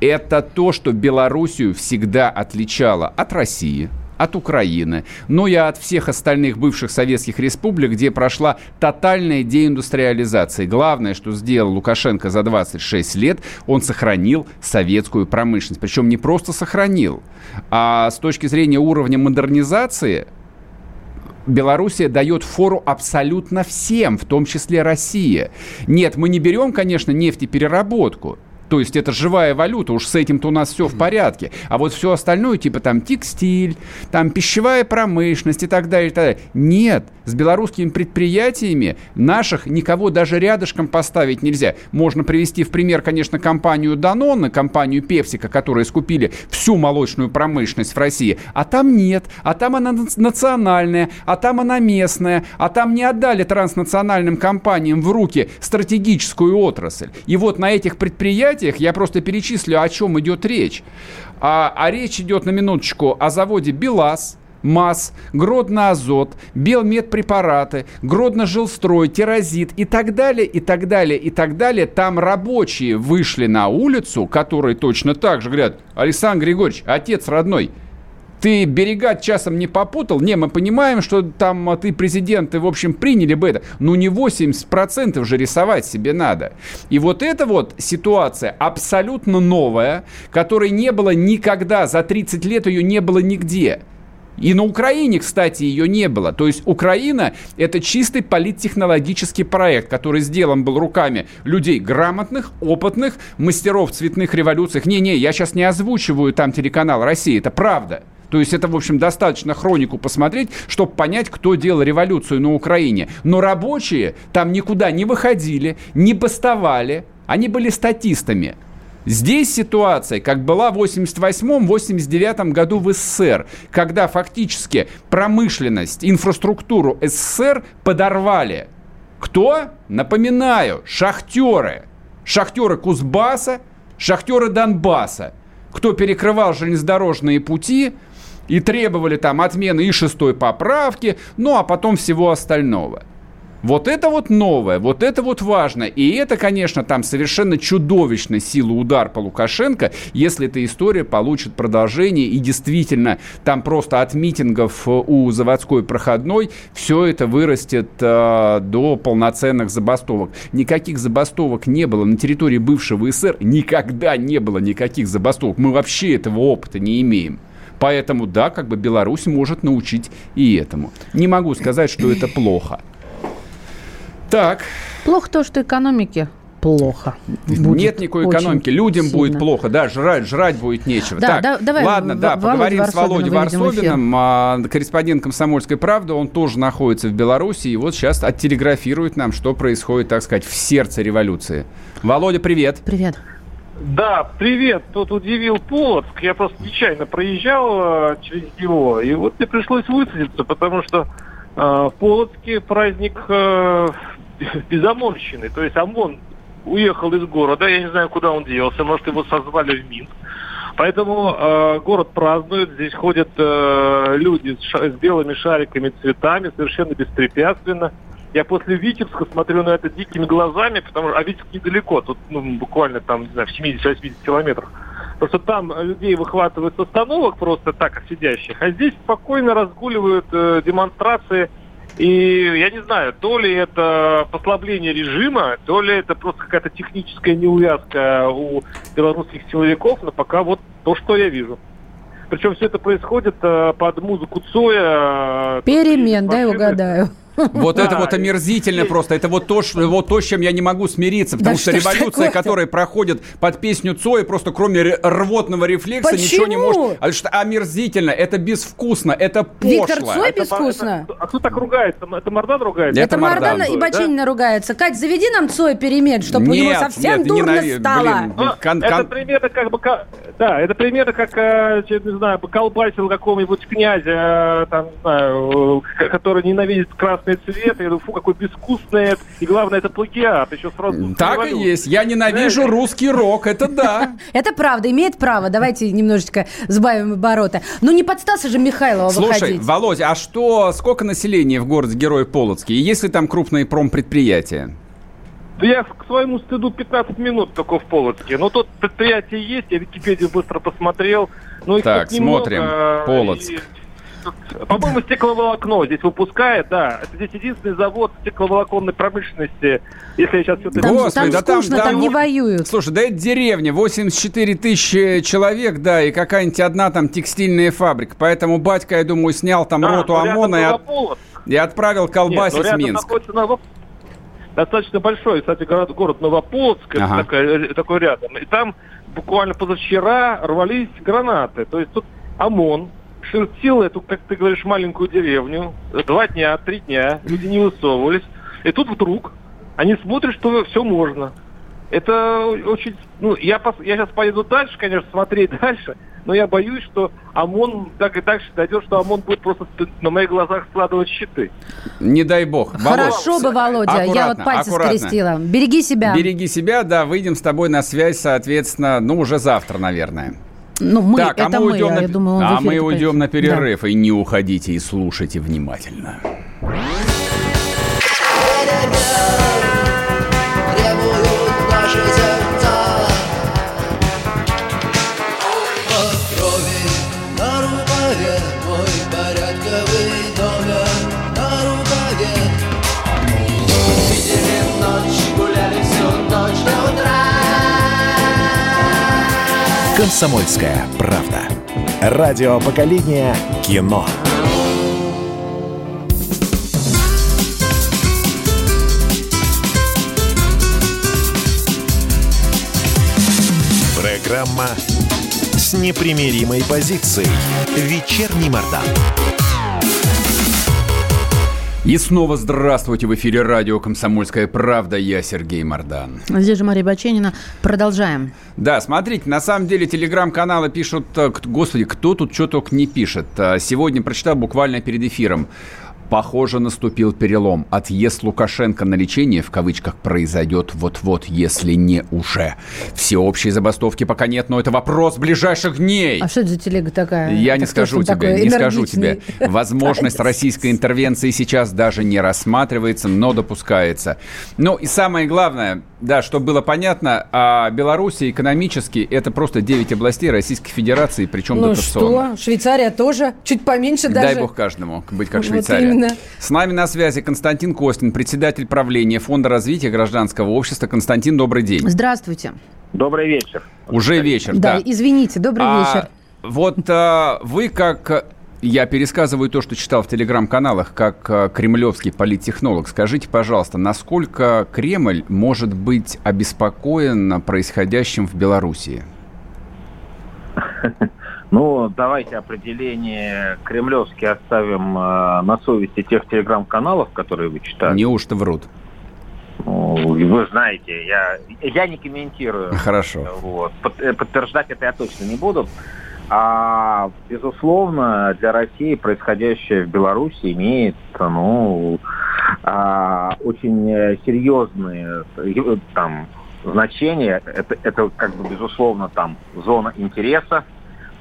Это то, что Белоруссию всегда отличало от России – от Украины, но и от всех остальных бывших советских республик, где прошла тотальная деиндустриализация. Главное, что сделал Лукашенко за 26 лет, он сохранил советскую промышленность. Причем не просто сохранил, а с точки зрения уровня модернизации Белоруссия дает фору абсолютно всем, в том числе Россия. Нет, мы не берем, конечно, нефтепереработку. То есть это живая валюта, уж с этим-то у нас все в порядке. А вот все остальное, типа там текстиль, там пищевая промышленность и так далее, и так далее. Нет, с белорусскими предприятиями наших никого даже рядышком поставить нельзя. Можно привести в пример, конечно, компанию Danone, компанию Пепсика, которые скупили всю молочную промышленность в России. А там нет, а там она национальная, а там она местная, а там не отдали транснациональным компаниям в руки стратегическую отрасль. И вот на этих предприятиях предприятиях, я просто перечислю, о чем идет речь. А, а речь идет на минуточку о заводе БелАЗ, МАЗ, Гродно-Азот, Белмедпрепараты, Гродно-Жилстрой, Терразит и так далее, и так далее, и так далее. Там рабочие вышли на улицу, которые точно так же говорят, Александр Григорьевич, отец родной, ты берега часом не попутал? Не, мы понимаем, что там а, ты президенты, в общем, приняли бы это. Но не 80% же рисовать себе надо. И вот эта вот ситуация абсолютно новая, которой не было никогда, за 30 лет ее не было нигде. И на Украине, кстати, ее не было. То есть Украина – это чистый политтехнологический проект, который сделан был руками людей грамотных, опытных, мастеров цветных революций. Не-не, я сейчас не озвучиваю там телеканал России, это правда. То есть это, в общем, достаточно хронику посмотреть, чтобы понять, кто делал революцию на Украине. Но рабочие там никуда не выходили, не бастовали, они были статистами. Здесь ситуация, как была в 88-89 году в СССР, когда фактически промышленность, инфраструктуру СССР подорвали. Кто? Напоминаю, шахтеры. Шахтеры Кузбасса, шахтеры Донбасса. Кто перекрывал железнодорожные пути, и требовали там отмены и шестой поправки, ну а потом всего остального. Вот это вот новое, вот это вот важно. И это, конечно, там совершенно чудовищная сила удар по Лукашенко, если эта история получит продолжение и действительно там просто от митингов у заводской проходной все это вырастет э, до полноценных забастовок. Никаких забастовок не было на территории бывшего СССР, никогда не было никаких забастовок. Мы вообще этого опыта не имеем. Поэтому, да, как бы Беларусь может научить и этому. Не могу сказать, что это плохо. Так. Плохо то, что экономики плохо. Будет Нет никакой экономики. Людям сильно. будет плохо, да, жрать, жрать будет нечего. Да, так, да, давай ладно, в, да, поговорим с Володей Варсобиным, а, корреспондент «Комсомольской правды». Он тоже находится в Беларуси и вот сейчас оттелеграфирует нам, что происходит, так сказать, в сердце революции. Володя, привет. Привет. Да, привет. Тут удивил Полоцк. Я просто нечаянно проезжал э, через него, и вот мне пришлось высадиться, потому что э, в Полоцке праздник э, безомонщины. То есть ОМОН уехал из города, я не знаю, куда он делся, может, его созвали в Минск. Поэтому э, город празднует, здесь ходят э, люди с, ша- с белыми шариками, цветами, совершенно беспрепятственно. Я после Витебска смотрю на это дикими глазами, потому что, а Витебск недалеко, тут ну, буквально там, не знаю, в 70-80 километрах. Просто там людей выхватывают с остановок просто так сидящих, а здесь спокойно разгуливают э, демонстрации. И я не знаю, то ли это послабление режима, то ли это просто какая-то техническая неувязка у белорусских силовиков, но пока вот то, что я вижу. Причем все это происходит э, под музыку Цоя. Перемен, дай угадаю. Вот это вот омерзительно просто. Это вот то, что, вот то, с чем я не могу смириться. Потому что революция, которая проходит под песню Цоя, просто кроме рвотного рефлекса ничего не может. А что омерзительно, это безвкусно, это пошло. Виктор Цой безвкусно. А кто так ругается? Это Мардан ругается? Это Мардан и Бачинина ругается. Кать, заведи нам Цоя перемет, чтобы у него совсем дурно стало. Это примерно как бы... Да, это примерно как, э, не знаю, колбасил какого-нибудь князя, там, не знаю, который ненавидит красный цвет, и фу, какой безвкусный это, и главное, это плагиат, еще сразу. Так и есть, я ненавижу русский рок, это да. Это правда, имеет право, давайте немножечко сбавим обороты. Ну не под Стаса же Михайлова Слушай, Володя, а что, сколько населения в городе Герой Полоцкий? Есть ли там крупные промпредприятия? Да я к своему стыду 15 минут только в Полоцке. Но тут предприятие есть, я Википедию быстро посмотрел. Но их так, смотрим. Немного, Полоцк. И по-моему, стекловолокно здесь выпускает, да. Это здесь единственный завод стекловолоконной промышленности, если я сейчас все. Там, Господи, там да скучно, там, там не воюют. Слушай, да это деревня, 84 тысячи человек, да, и какая-нибудь одна там текстильная фабрика. Поэтому батька, я думаю, снял там да, роту ОМОНа и, от... и отправил колбасить Нет, в Минск. Достаточно большой, кстати, город, город Новополоцк, ага. такой, такой рядом. И там буквально позавчера рвались гранаты. То есть тут ОМОН, шерстил эту, как ты говоришь, маленькую деревню. Два дня, три дня, люди не высовывались. И тут вдруг они смотрят, что все можно. Это очень... Ну, я, пос, я сейчас поеду дальше, конечно, смотреть дальше, но я боюсь, что ОМОН так и дальше дойдет, что ОМОН будет просто на моих глазах складывать щиты. Не дай бог. Хорошо бы, Володя, аккуратно, я вот пальцы аккуратно. скрестила. Береги себя. Береги себя, да, выйдем с тобой на связь, соответственно, ну, уже завтра, наверное. Ну, мы, так, это а мы, уйдем а, на... я думаю, А мы уйдем на перерыв, да. и не уходите, и слушайте внимательно. «Комсомольская правда». Радио поколения кино. Программа с непримиримой позицией. Вечерний Мордан. И снова здравствуйте в эфире радио «Комсомольская правда». Я Сергей Мордан. Здесь же Мария Баченина. Продолжаем. Да, смотрите, на самом деле телеграм-каналы пишут... Э, господи, кто тут что только не пишет. Э, сегодня прочитал буквально перед эфиром. Похоже, наступил перелом. Отъезд Лукашенко на лечение, в кавычках, произойдет вот-вот, если не уже. Всеобщей забастовки пока нет, но это вопрос ближайших дней. А что это за телега такая? Я не скажу тебе, не скажу тебе. Возможность российской интервенции сейчас даже не рассматривается, но допускается. Ну и самое главное, да, чтобы было понятно, а Беларусь экономически это просто 9 областей Российской Федерации, причем ну дотационно. что, Швейцария тоже, чуть поменьше даже. Дай бог каждому быть как Швейцария. Вот С нами на связи Константин Костин, председатель правления Фонда развития гражданского общества. Константин, добрый день. Здравствуйте. Добрый вечер. Уже вечер, да. Да, извините, добрый а, вечер. Вот а, вы как я пересказываю то, что читал в телеграм-каналах, как э, кремлевский политтехнолог. Скажите, пожалуйста, насколько Кремль может быть обеспокоен происходящим в Белоруссии? Ну, давайте определение кремлевский оставим э, на совести тех телеграм-каналов, которые вы читаете. Неужто врут? Ну, вы знаете, я, я не комментирую. Хорошо. Вот. Э, подтверждать это я точно не буду. А, безусловно, для России происходящее в Беларуси имеет ну, а, очень серьезные там, значения. Это, это, как бы, безусловно, там зона интереса,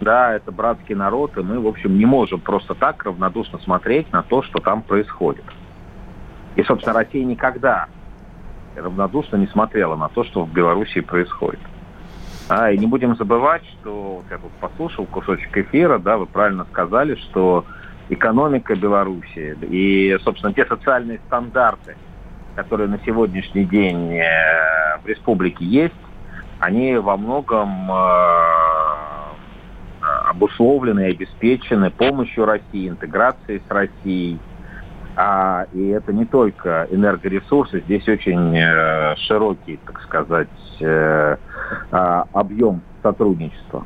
да, это братский народ, и мы, в общем, не можем просто так равнодушно смотреть на то, что там происходит. И, собственно, Россия никогда равнодушно не смотрела на то, что в Беларуси происходит. А, и не будем забывать, что вот я тут послушал кусочек эфира, да, вы правильно сказали, что экономика Беларуси и, собственно, те социальные стандарты, которые на сегодняшний день э, в республике есть, они во многом э, обусловлены и обеспечены помощью России, интеграцией с Россией. А, и это не только энергоресурсы, здесь очень э, широкий, так сказать, э, э, объем сотрудничества.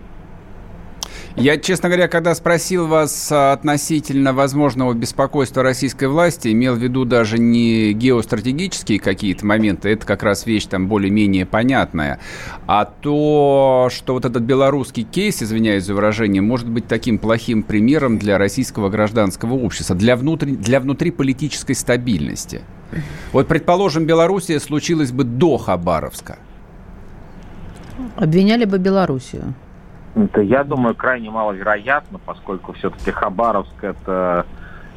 Я, честно говоря, когда спросил вас относительно возможного беспокойства российской власти, имел в виду даже не геостратегические какие-то моменты, это как раз вещь там более-менее понятная, а то, что вот этот белорусский кейс, извиняюсь за выражение, может быть таким плохим примером для российского гражданского общества, для, внутри, для внутриполитической стабильности. Вот, предположим, Белоруссия случилась бы до Хабаровска. Обвиняли бы Белоруссию. Это, я думаю, крайне маловероятно, поскольку все-таки Хабаровск это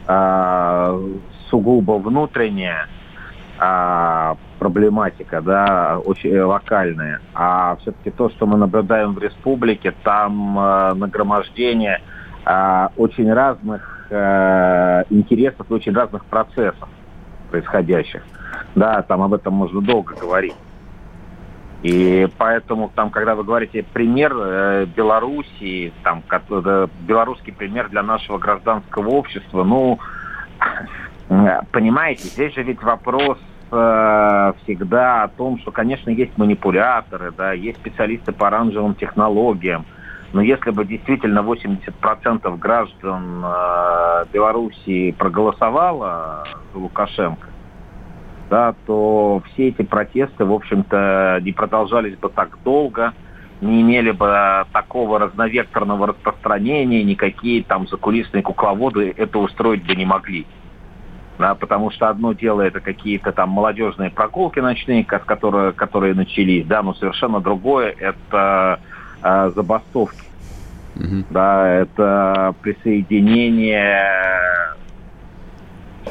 э, сугубо внутренняя э, проблематика, да, очень локальная. А все-таки то, что мы наблюдаем в республике, там э, нагромождение э, очень разных э, интересов, очень разных процессов происходящих. Да, там об этом можно долго говорить. И поэтому там, когда вы говорите пример э, Белоруссии, там, э, белорусский пример для нашего гражданского общества, ну, понимаете, здесь же ведь вопрос э, всегда о том, что, конечно, есть манипуляторы, да, есть специалисты по оранжевым технологиям, но если бы действительно 80% граждан э, Белоруссии проголосовало за Лукашенко, да, то все эти протесты, в общем-то, не продолжались бы так долго, не имели бы такого разновекторного распространения, никакие там закулисные кукловоды это устроить бы не могли. Да, потому что одно дело это какие-то там молодежные прогулки ночные, которые, которые начались, да, но совершенно другое это э, забастовки. Mm-hmm. Да, это присоединение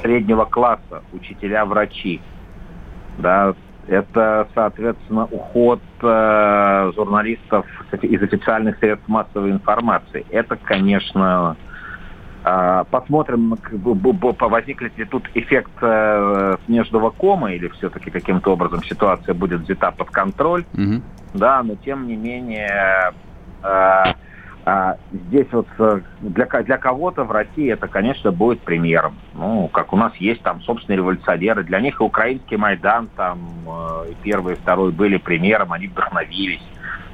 среднего класса, учителя, врачи. Да, это, соответственно, уход э, журналистов из официальных средств массовой информации. Это, конечно, э, посмотрим, возникнет ли тут эффект э, снежного кома или все-таки каким-то образом ситуация будет взята под контроль. Mm-hmm. Да, но тем не менее э, а здесь вот э, для, для кого-то в России это, конечно, будет примером. Ну, как у нас есть там собственные революционеры. Для них и украинский Майдан, там, э, первый, и второй были примером, они вдохновились,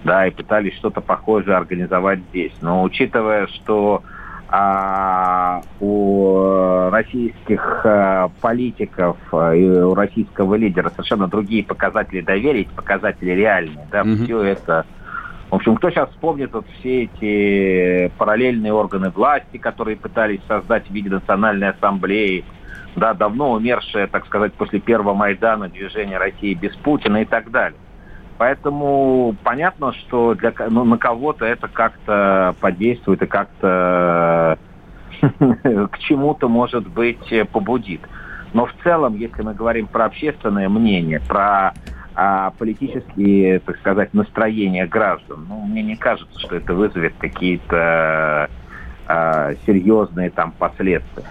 да, и пытались что-то похожее организовать здесь. Но учитывая, что а, у российских а, политиков и у российского лидера совершенно другие показатели доверия, показатели реальные, да, mm-hmm. все это в общем, кто сейчас вспомнит вот все эти параллельные органы власти, которые пытались создать в виде национальной ассамблеи, да, давно умершее, так сказать, после первого Майдана движение России без Путина и так далее. Поэтому понятно, что для, ну, на кого-то это как-то подействует и как-то к чему-то, может быть, побудит. Но в целом, если мы говорим про общественное мнение, про а политические, так сказать, настроения граждан. Ну, мне не кажется, что это вызовет какие-то а, серьезные там последствия.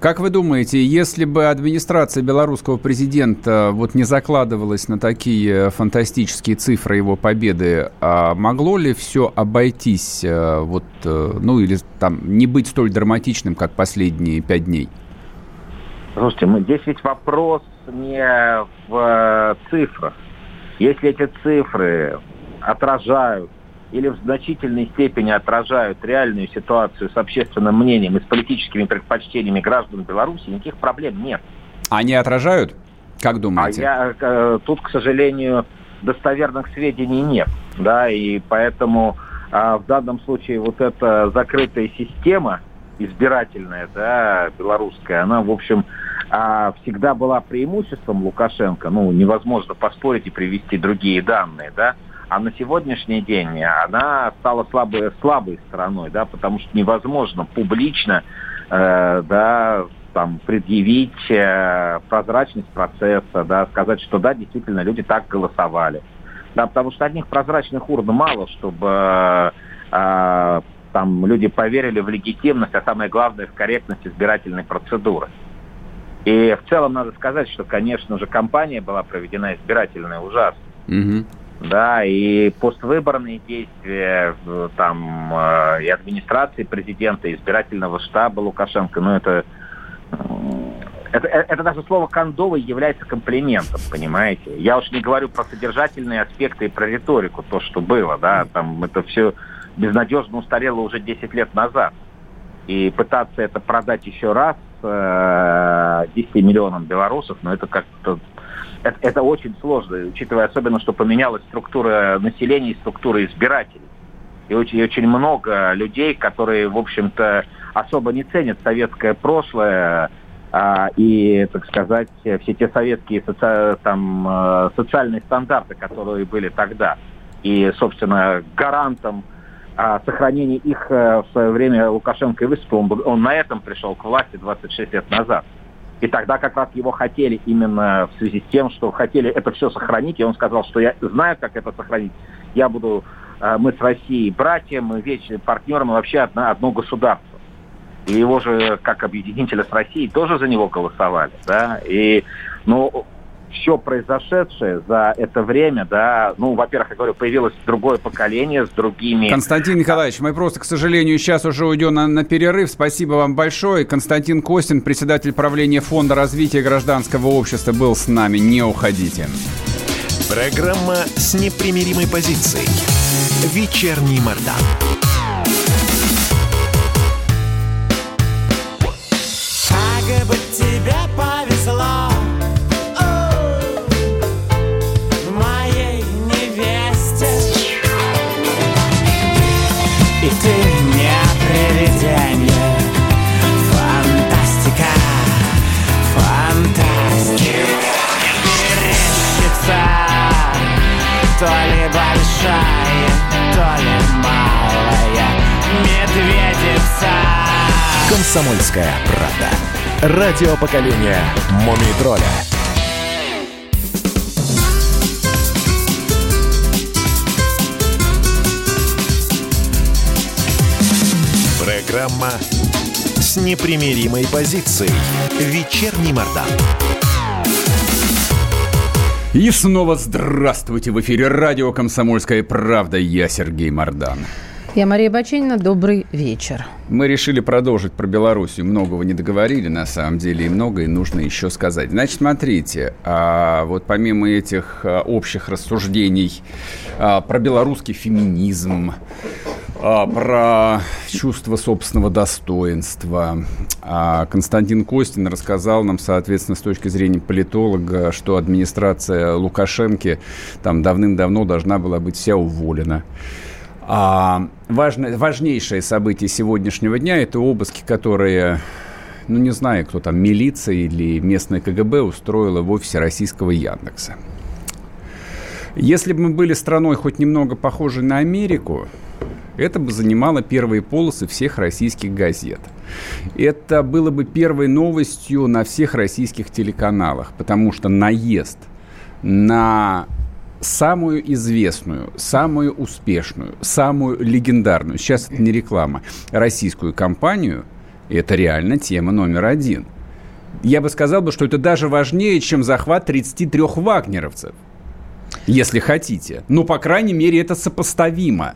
Как вы думаете, если бы администрация белорусского президента вот не закладывалась на такие фантастические цифры его победы, а могло ли все обойтись, э, вот, э, ну или там не быть столь драматичным, как последние пять дней? Слушайте, мы, здесь ведь вопрос не в э, цифрах. Если эти цифры отражают или в значительной степени отражают реальную ситуацию с общественным мнением и с политическими предпочтениями граждан Беларуси, никаких проблем нет. Они отражают? Как думаете? А я, э, тут, к сожалению, достоверных сведений нет. Да, и поэтому а, в данном случае вот эта закрытая система избирательная, да, белорусская, она, в общем, а, всегда была преимуществом Лукашенко, ну, невозможно поспорить и привести другие данные, да, а на сегодняшний день она стала слабой, слабой стороной, да, потому что невозможно публично, э, да, там, предъявить э, прозрачность процесса, да, сказать, что да, действительно, люди так голосовали. Да, потому что одних прозрачных урн мало, чтобы э, там люди поверили в легитимность, а самое главное, в корректность избирательной процедуры. И в целом надо сказать, что, конечно же, кампания была проведена избирательная ужасно. Угу. Да, и поствыборные действия там э, и администрации президента, и избирательного штаба Лукашенко, ну это это, это даже слово «кондовый» является комплиментом, понимаете? Я уж не говорю про содержательные аспекты и про риторику, то, что было, да, там это все безнадежно устарело уже 10 лет назад. И пытаться это продать еще раз э, 10 миллионам белорусов, ну это как-то это, это очень сложно, учитывая особенно, что поменялась структура населения и структура избирателей. И очень, очень много людей, которые, в общем-то, особо не ценят советское прошлое, а, и, так сказать, все те советские соци... там, э, социальные стандарты, которые были тогда. И, собственно, гарантом сохранения их э, в свое время Лукашенко и выступил. Он, он на этом пришел к власти 26 лет назад. И тогда как раз его хотели именно в связи с тем, что хотели это все сохранить. И он сказал, что я знаю, как это сохранить. Я буду, э, мы с Россией братья, мы вечные партнеры, мы вообще одно, одно государство. И его же, как объединителя с Россией, тоже за него голосовали. Да? И, ну, все произошедшее за это время, да, ну, во-первых, я говорю, появилось другое поколение с другими... Константин Николаевич, мы просто, к сожалению, сейчас уже уйдем на, на перерыв. Спасибо вам большое. Константин Костин, председатель правления Фонда развития гражданского общества, был с нами. Не уходите. Программа с непримиримой позицией. Вечерний Мордан. Как бы то ли большая, то ли малая медведица Комсомольская правда. Радио поколения Мумий тролля. Программа с непримиримой позицией. Вечерний Мордан. И снова здравствуйте! В эфире радио «Комсомольская правда». Я Сергей Мордан. Я Мария Баченина. Добрый вечер. Мы решили продолжить про Белоруссию. Многого не договорили, на самом деле, и многое нужно еще сказать. Значит, смотрите, а, вот помимо этих а, общих рассуждений а, про белорусский феминизм, а, про чувство собственного достоинства. А Константин Костин рассказал нам, соответственно, с точки зрения политолога, что администрация Лукашенко там давным-давно должна была быть вся уволена. А важно, важнейшее событие сегодняшнего дня – это обыски, которые, ну, не знаю, кто там, милиция или местное КГБ устроила в офисе российского Яндекса. Если бы мы были страной хоть немного похожей на Америку, это бы занимало первые полосы всех российских газет. Это было бы первой новостью на всех российских телеканалах, потому что наезд на самую известную, самую успешную, самую легендарную, сейчас это не реклама, российскую компанию, это реально тема номер один. Я бы сказал, бы, что это даже важнее, чем захват 33 вагнеровцев, если хотите. Но, по крайней мере, это сопоставимо.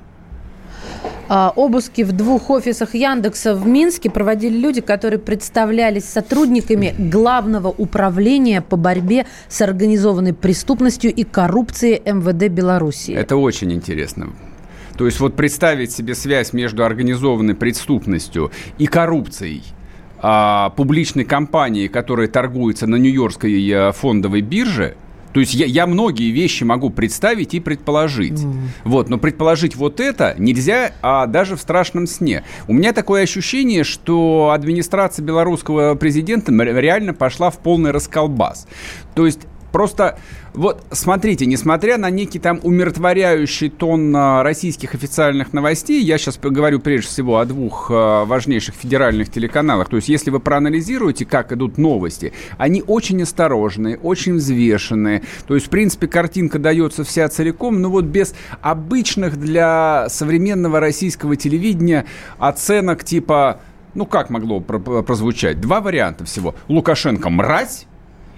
А, обыски в двух офисах Яндекса в Минске проводили люди, которые представлялись сотрудниками Главного управления по борьбе с организованной преступностью и коррупцией МВД Беларуси. Это очень интересно. То есть вот представить себе связь между организованной преступностью и коррупцией а, публичной компании, которая торгуется на Нью-Йоркской э, фондовой бирже – то есть я, я многие вещи могу представить и предположить. Mm. Вот, но предположить вот это нельзя а даже в страшном сне. У меня такое ощущение, что администрация белорусского президента реально пошла в полный расколбас. То есть Просто вот смотрите, несмотря на некий там умиротворяющий тон а, российских официальных новостей, я сейчас поговорю прежде всего о двух а, важнейших федеральных телеканалах. То есть, если вы проанализируете, как идут новости, они очень осторожные, очень взвешенные. То есть, в принципе, картинка дается вся целиком, но вот без обычных для современного российского телевидения оценок типа, ну как могло прозвучать? Два варианта всего. Лукашенко мразь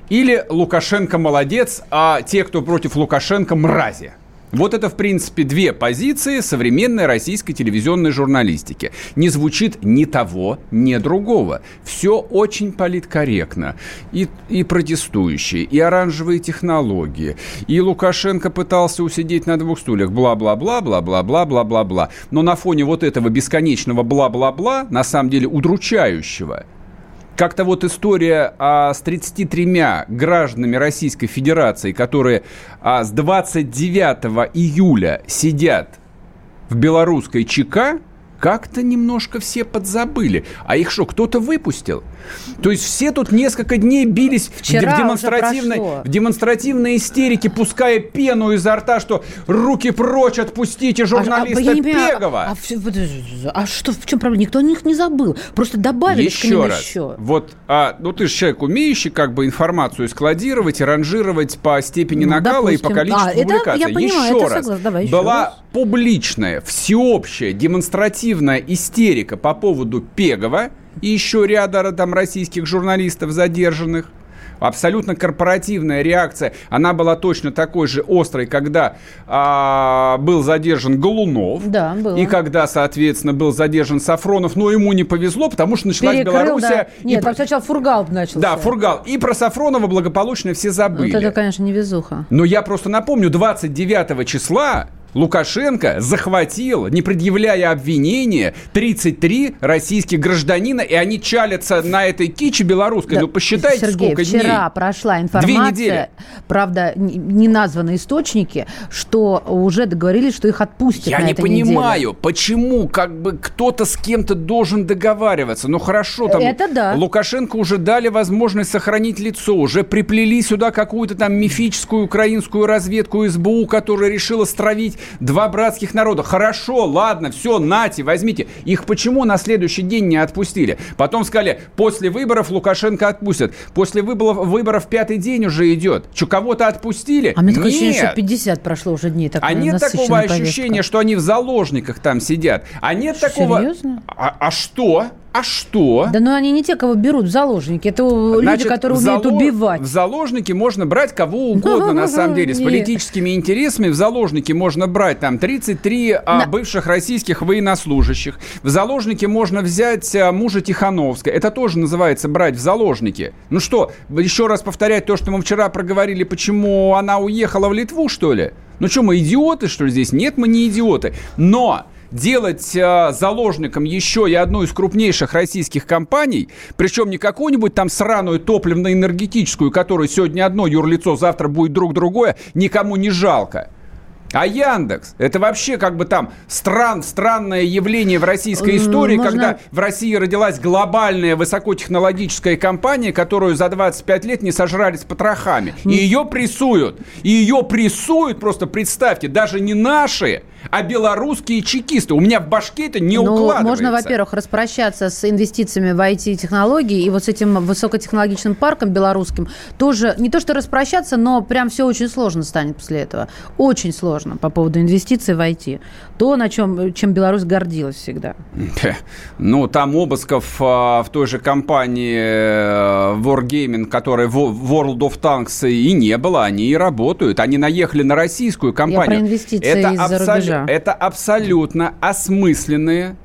или Лукашенко молодец, а те, кто против Лукашенко, мрази. Вот это, в принципе, две позиции современной российской телевизионной журналистики. Не звучит ни того, ни другого. Все очень политкорректно. И, и протестующие, и оранжевые технологии, и Лукашенко пытался усидеть на двух стульях. Бла-бла-бла, бла-бла-бла, бла-бла-бла. Но на фоне вот этого бесконечного бла-бла-бла, на самом деле удручающего, как-то вот история а, с 33 гражданами Российской Федерации, которые а, с 29 июля сидят в белорусской ЧК, как-то немножко все подзабыли. А их что, кто-то выпустил? То есть все тут несколько дней бились Вчера в, демонстративной, в демонстративной истерике, пуская пену изо рта, что руки прочь, отпустите журналиста а, а, я не понимаю, Пегова. А, а, а что, в чем проблема? Никто о них не забыл. Просто добавили еще к ним раз. еще. Вот, а, ну ты же человек, умеющий как бы информацию складировать и ранжировать по степени Ну, накала и по допустим. количеству А, это публикаций. я понимаю, еще это раз, согласна. Давай еще была раз. публичная, всеобщая, демонстративная истерика по поводу Пегова и еще ряда там российских журналистов задержанных. Абсолютно корпоративная реакция. Она была точно такой же острой, когда а, был задержан Голунов. Да, было. И когда, соответственно, был задержан Сафронов, но ему не повезло, потому что началась Перекрыл, Белоруссия. да. и Нет, про- там сначала фургал начался. Да, Фургал. И про Сафронова благополучно все забыли. Вот это, конечно, невезуха. Но я просто напомню, 29 числа Лукашенко захватил, не предъявляя обвинения, 33 российских гражданина, и они чалятся на этой киче белорусской. Да, ну, посчитайте, Сергей, сколько вчера дней. прошла Две информация, недели. правда, не названы источники, что уже договорились, что их отпустят Я на не этой неделе. понимаю, почему как бы кто-то с кем-то должен договариваться. Ну хорошо, там Это да. Лукашенко уже дали возможность сохранить лицо, уже приплели сюда какую-то там мифическую украинскую разведку СБУ, которая решила стравить два братских народа. Хорошо, ладно, все, нате, возьмите. Их почему на следующий день не отпустили? Потом сказали, после выборов Лукашенко отпустят. После выборов, выборов пятый день уже идет. Че, кого-то отпустили? А мне такое ощущение, Нет. что 50 прошло уже дней. Так А нет такого повестка. ощущения, что они в заложниках там сидят. А нет Что, такого... серьезно? А, а что? А что? Да ну они не те, кого берут в заложники. Это люди, Значит, которые в умеют зало- убивать. В заложники можно брать кого угодно, на самом деле. С политическими интересами в заложники можно брать там 33 а, бывших российских военнослужащих. В заложники можно взять а, мужа Тихановской. Это тоже называется брать в заложники. Ну что, еще раз повторять то, что мы вчера проговорили, почему она уехала в Литву, что ли? Ну что, мы идиоты, что ли, здесь? Нет, мы не идиоты. Но делать э, заложником еще и одну из крупнейших российских компаний, причем не какую-нибудь там сраную топливно-энергетическую, которая сегодня одно юрлицо, завтра будет друг другое, никому не жалко. А Яндекс, это вообще как бы там стран, странное явление в российской истории, можно- когда в России родилась глобальная высокотехнологическая компания, которую за 25 лет не сожрали с потрохами. И ее прессуют. И ее прессуют, просто представьте, даже не наши, а белорусские чекисты. У меня в башке это не Ну, укладывается. можно, во-первых, распрощаться с инвестициями в IT-технологии и вот с этим высокотехнологичным парком белорусским тоже не то что распрощаться, но прям все очень сложно станет после этого. Очень сложно по поводу инвестиций в IT. То, на чем, чем Беларусь гордилась всегда. Ну, там обысков а, в той же компании э, Wargaming, которая в- World of Tanks и не было, они и работают. Они наехали на российскую компанию. про инвестиции из-за рубежа. Это абсолютно осмысленные,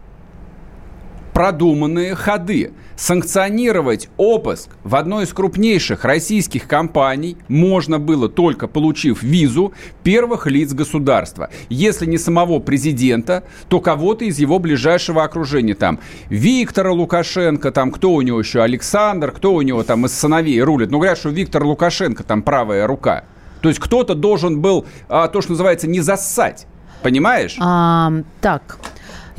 продуманные ходы. Санкционировать обыск в одной из крупнейших российских компаний можно было только получив визу первых лиц государства. Если не самого президента, то кого-то из его ближайшего окружения. Там Виктора Лукашенко, там кто у него еще, Александр, кто у него там из сыновей рулит. Ну, говорят, что Виктор Лукашенко там правая рука. То есть кто-то должен был, а, то, что называется, не зассать. Понимаешь? А, так,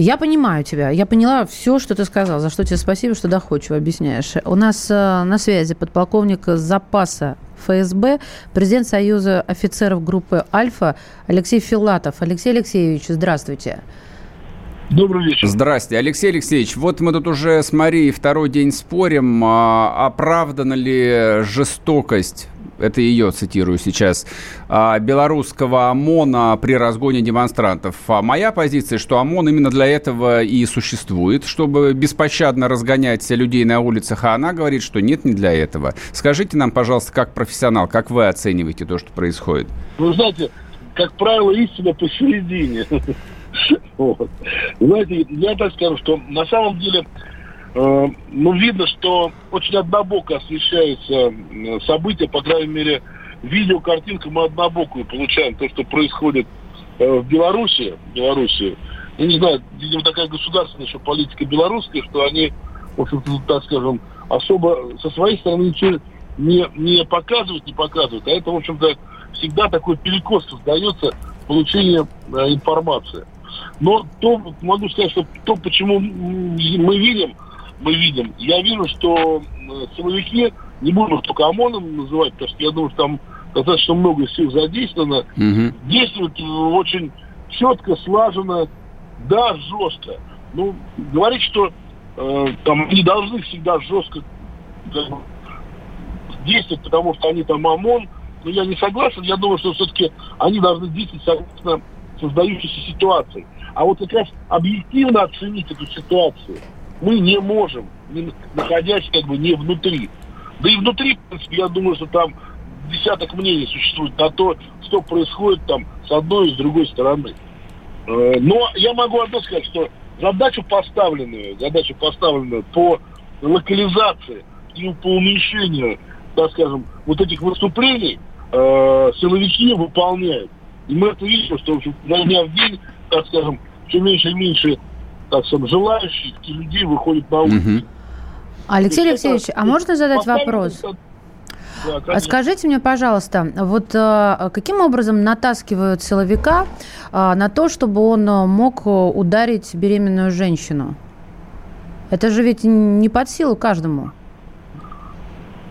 я понимаю тебя. Я поняла все, что ты сказал. За что тебе спасибо, что доходчиво объясняешь. У нас э, на связи подполковник запаса ФСБ, президент Союза офицеров группы «Альфа» Алексей Филатов. Алексей Алексеевич, здравствуйте. Добрый вечер. Здрасте, Алексей Алексеевич. Вот мы тут уже с Марией второй день спорим, а, оправдана ли жестокость, это ее цитирую сейчас, а, белорусского ОМОНа при разгоне демонстрантов. А моя позиция, что ОМОН именно для этого и существует, чтобы беспощадно разгонять людей на улицах, а она говорит, что нет, не для этого. Скажите нам, пожалуйста, как профессионал, как вы оцениваете то, что происходит? Вы знаете, как правило, истина посередине. Знаете, я так скажу, что на самом деле, ну, видно, что очень однобоко освещаются э, события, по крайней мере, видео, картинка мы однобокую получаем, то, что происходит э, в Беларуси, Беларуси. Я не знаю, видимо, такая государственная еще политика белорусская, что они, в общем-то, так скажем, особо со своей стороны ничего не, не показывают, не показывают. А это, в общем-то, всегда такой перекос создается получение э, информации. Но то, могу сказать, что то, почему мы видим, мы видим, я вижу, что силовики, не буду только ОМОНом называть, потому что я думаю, что там достаточно много сил задействовано, угу. действуют очень четко, слаженно, да, жестко. Ну, говорить, что э, там не должны всегда жестко как бы, действовать, потому что они там ОМОН, но я не согласен. Я думаю, что все-таки они должны действовать согласно создающейся ситуации. А вот как раз объективно оценить эту ситуацию мы не можем, находясь как бы не внутри. Да и внутри, в принципе, я думаю, что там десяток мнений существует на то, что происходит там с одной и с другой стороны. Э, но я могу одно сказать, что задачу поставленную, задачу поставленную по локализации и по уменьшению, так скажем, вот этих выступлений э, силовики выполняют. И мы это видим, что в дня в день, так скажем, все меньше и меньше, так скажем, желающих людей выходит на улицу. Угу. Алексей Алексеевич, а можно задать вопрос? Да, Скажите мне, пожалуйста, вот э, каким образом натаскивают силовика э, на то, чтобы он мог ударить беременную женщину? Это же ведь не под силу каждому.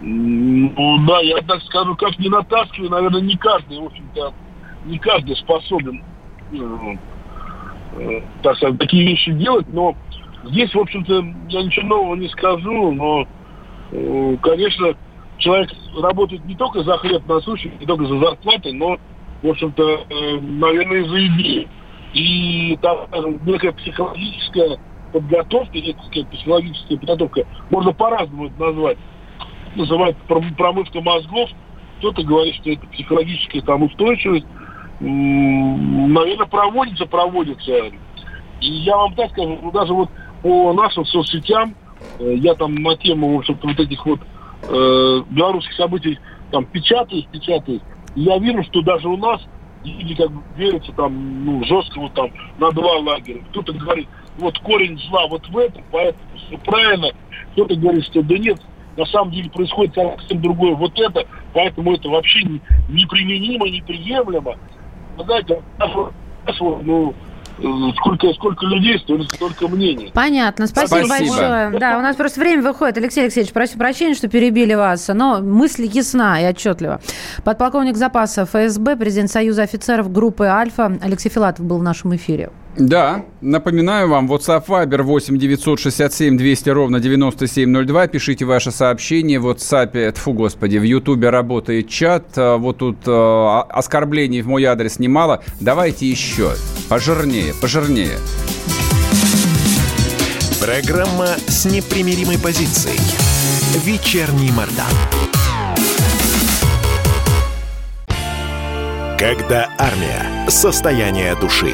Ну да, я так скажу, как не натаскиваю, наверное, не каждый, в общем-то, не каждый способен, э, э, так сказать, такие вещи делать, но здесь, в общем-то, я ничего нового не скажу, но, э, конечно, человек работает не только за хлеб насущный, не только за зарплатой, но, в общем-то, э, наверное, за идеи. И там, скажем, некая психологическая подготовка, некая психологическая подготовка, можно по-разному это назвать называют промывка мозгов. Кто-то говорит, что это психологическая там устойчивость. Наверное, проводится, проводится. И я вам так скажу, ну, даже вот по нашим соцсетям, э, я там на тему, вот этих вот э, белорусских событий там печатаюсь, печатаюсь. Я вижу, что даже у нас люди как бы верятся там, ну, жестко вот там на два лагеря. Кто-то говорит, вот корень зла вот в этом, поэтому все правильно. Кто-то говорит, что да нет, на самом деле происходит совсем другое. Вот это, поэтому это вообще неприменимо, неприемлемо. Знаете, ну, сколько, сколько людей, столько, столько мнений. Понятно, спасибо, спасибо большое. Да, у нас просто время выходит. Алексей Алексеевич, прошу прощения, что перебили вас, но мысль ясна и отчетлива. Подполковник запаса ФСБ, президент Союза офицеров группы «Альфа» Алексей Филатов был в нашем эфире. Да, напоминаю вам, WhatsApp Viber 8 967 200 ровно 9702. Пишите ваше сообщение в WhatsApp, тфу, господи, в Ютубе работает чат. А, вот тут э, оскорблений в мой адрес немало. Давайте еще. Пожирнее, пожирнее. Программа с непримиримой позицией. Вечерний Мордан. Когда армия. Состояние души.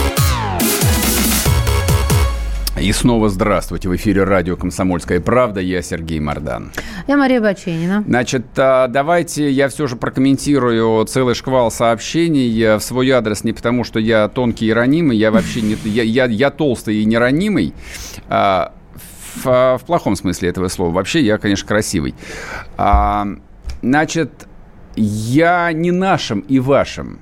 И снова здравствуйте. В эфире радио «Комсомольская правда». Я Сергей Мордан. Я Мария Баченина. Значит, а, давайте я все же прокомментирую целый шквал сообщений в свой адрес. Не потому, что я тонкий и ранимый. Я вообще не... Я, я, я толстый и неранимый. А, в, в плохом смысле этого слова. Вообще, я, конечно, красивый. А, значит, я не нашим и вашим.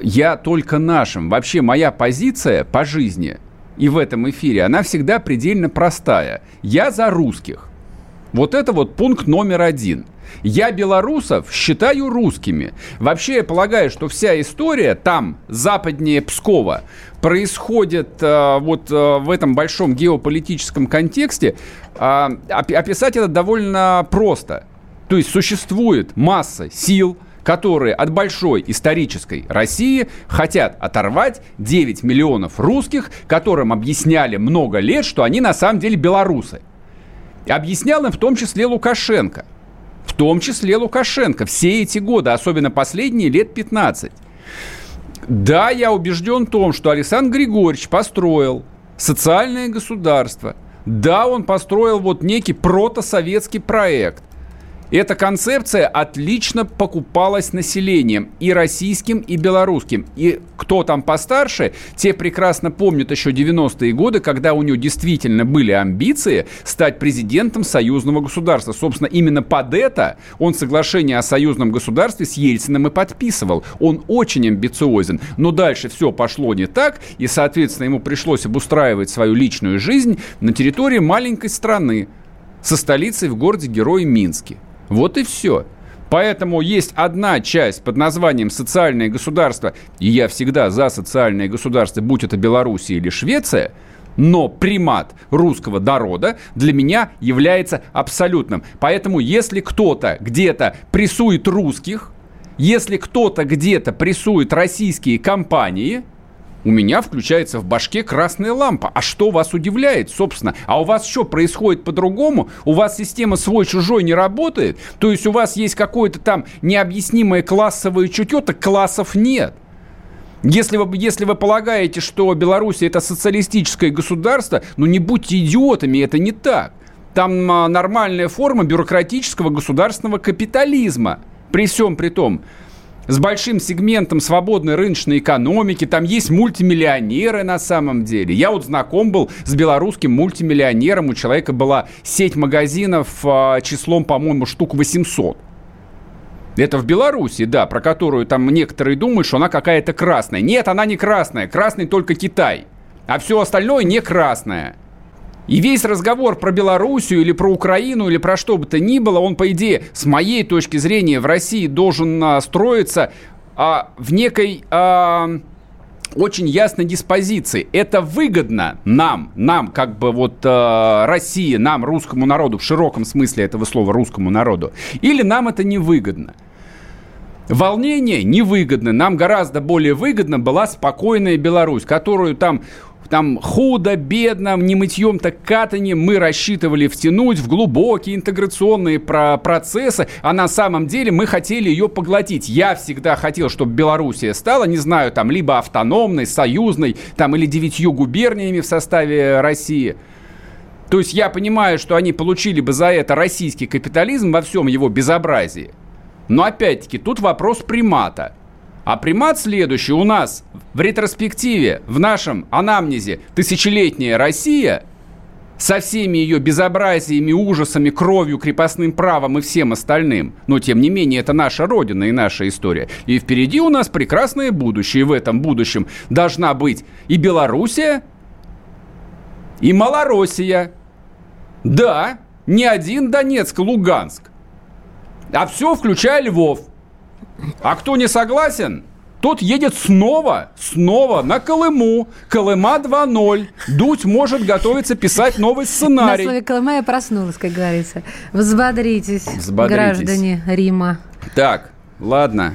Я только нашим. Вообще, моя позиция по жизни – и в этом эфире, она всегда предельно простая. Я за русских. Вот это вот пункт номер один. Я белорусов считаю русскими. Вообще я полагаю, что вся история там, западнее Пскова, происходит э, вот э, в этом большом геополитическом контексте. Э, описать это довольно просто. То есть существует масса сил, которые от большой исторической России хотят оторвать 9 миллионов русских, которым объясняли много лет, что они на самом деле белорусы. И объяснял им в том числе Лукашенко. В том числе Лукашенко. Все эти годы, особенно последние лет 15. Да, я убежден в том, что Александр Григорьевич построил социальное государство. Да, он построил вот некий протосоветский проект. Эта концепция отлично покупалась населением и российским, и белорусским. И кто там постарше, те прекрасно помнят еще 90-е годы, когда у него действительно были амбиции стать президентом союзного государства. Собственно, именно под это он соглашение о союзном государстве с Ельциным и подписывал. Он очень амбициозен. Но дальше все пошло не так, и, соответственно, ему пришлось обустраивать свою личную жизнь на территории маленькой страны со столицей в городе Герой Минске. Вот и все. Поэтому есть одна часть под названием социальное государство, и я всегда за социальное государство, будь это Белоруссия или Швеция, но примат русского народа для меня является абсолютным. Поэтому если кто-то где-то прессует русских, если кто-то где-то прессует российские компании – у меня включается в башке красная лампа. А что вас удивляет, собственно? А у вас что, происходит по-другому? У вас система свой-чужой не работает? То есть у вас есть какое-то там необъяснимое классовое чутье, так классов нет. Если вы, если вы полагаете, что Беларусь это социалистическое государство, ну не будьте идиотами, это не так. Там а, нормальная форма бюрократического государственного капитализма. При всем при том, с большим сегментом свободной рыночной экономики, там есть мультимиллионеры на самом деле. Я вот знаком был с белорусским мультимиллионером, у человека была сеть магазинов э, числом, по-моему, штук 800. Это в Беларуси, да, про которую там некоторые думают, что она какая-то красная. Нет, она не красная, красный только Китай, а все остальное не красное. И весь разговор про Белоруссию или про Украину или про что бы то ни было, он, по идее, с моей точки зрения, в России должен а, строиться а, в некой... А, очень ясной диспозиции. Это выгодно нам, нам, как бы вот э, России, нам, русскому народу, в широком смысле этого слова русскому народу, или нам это невыгодно. Волнение невыгодно. Нам гораздо более выгодно была спокойная Беларусь, которую там там худо, бедно, не мытьем, так катанием мы рассчитывали втянуть в глубокие интеграционные про процессы, а на самом деле мы хотели ее поглотить. Я всегда хотел, чтобы Белоруссия стала, не знаю, там, либо автономной, союзной, там, или девятью губерниями в составе России. То есть я понимаю, что они получили бы за это российский капитализм во всем его безобразии. Но опять-таки тут вопрос примата – а примат следующий у нас в ретроспективе, в нашем анамнезе «Тысячелетняя Россия» со всеми ее безобразиями, ужасами, кровью, крепостным правом и всем остальным. Но, тем не менее, это наша Родина и наша история. И впереди у нас прекрасное будущее. И в этом будущем должна быть и Белоруссия, и Малороссия. Да, не один Донецк, Луганск. А все, включая Львов. А кто не согласен, тот едет снова, снова на Колыму. Колыма 2.0. Дудь может готовиться писать новый сценарий. На слове Колыма я проснулась, как говорится. Взбодритесь, Взбодритесь. граждане Рима. Так, ладно.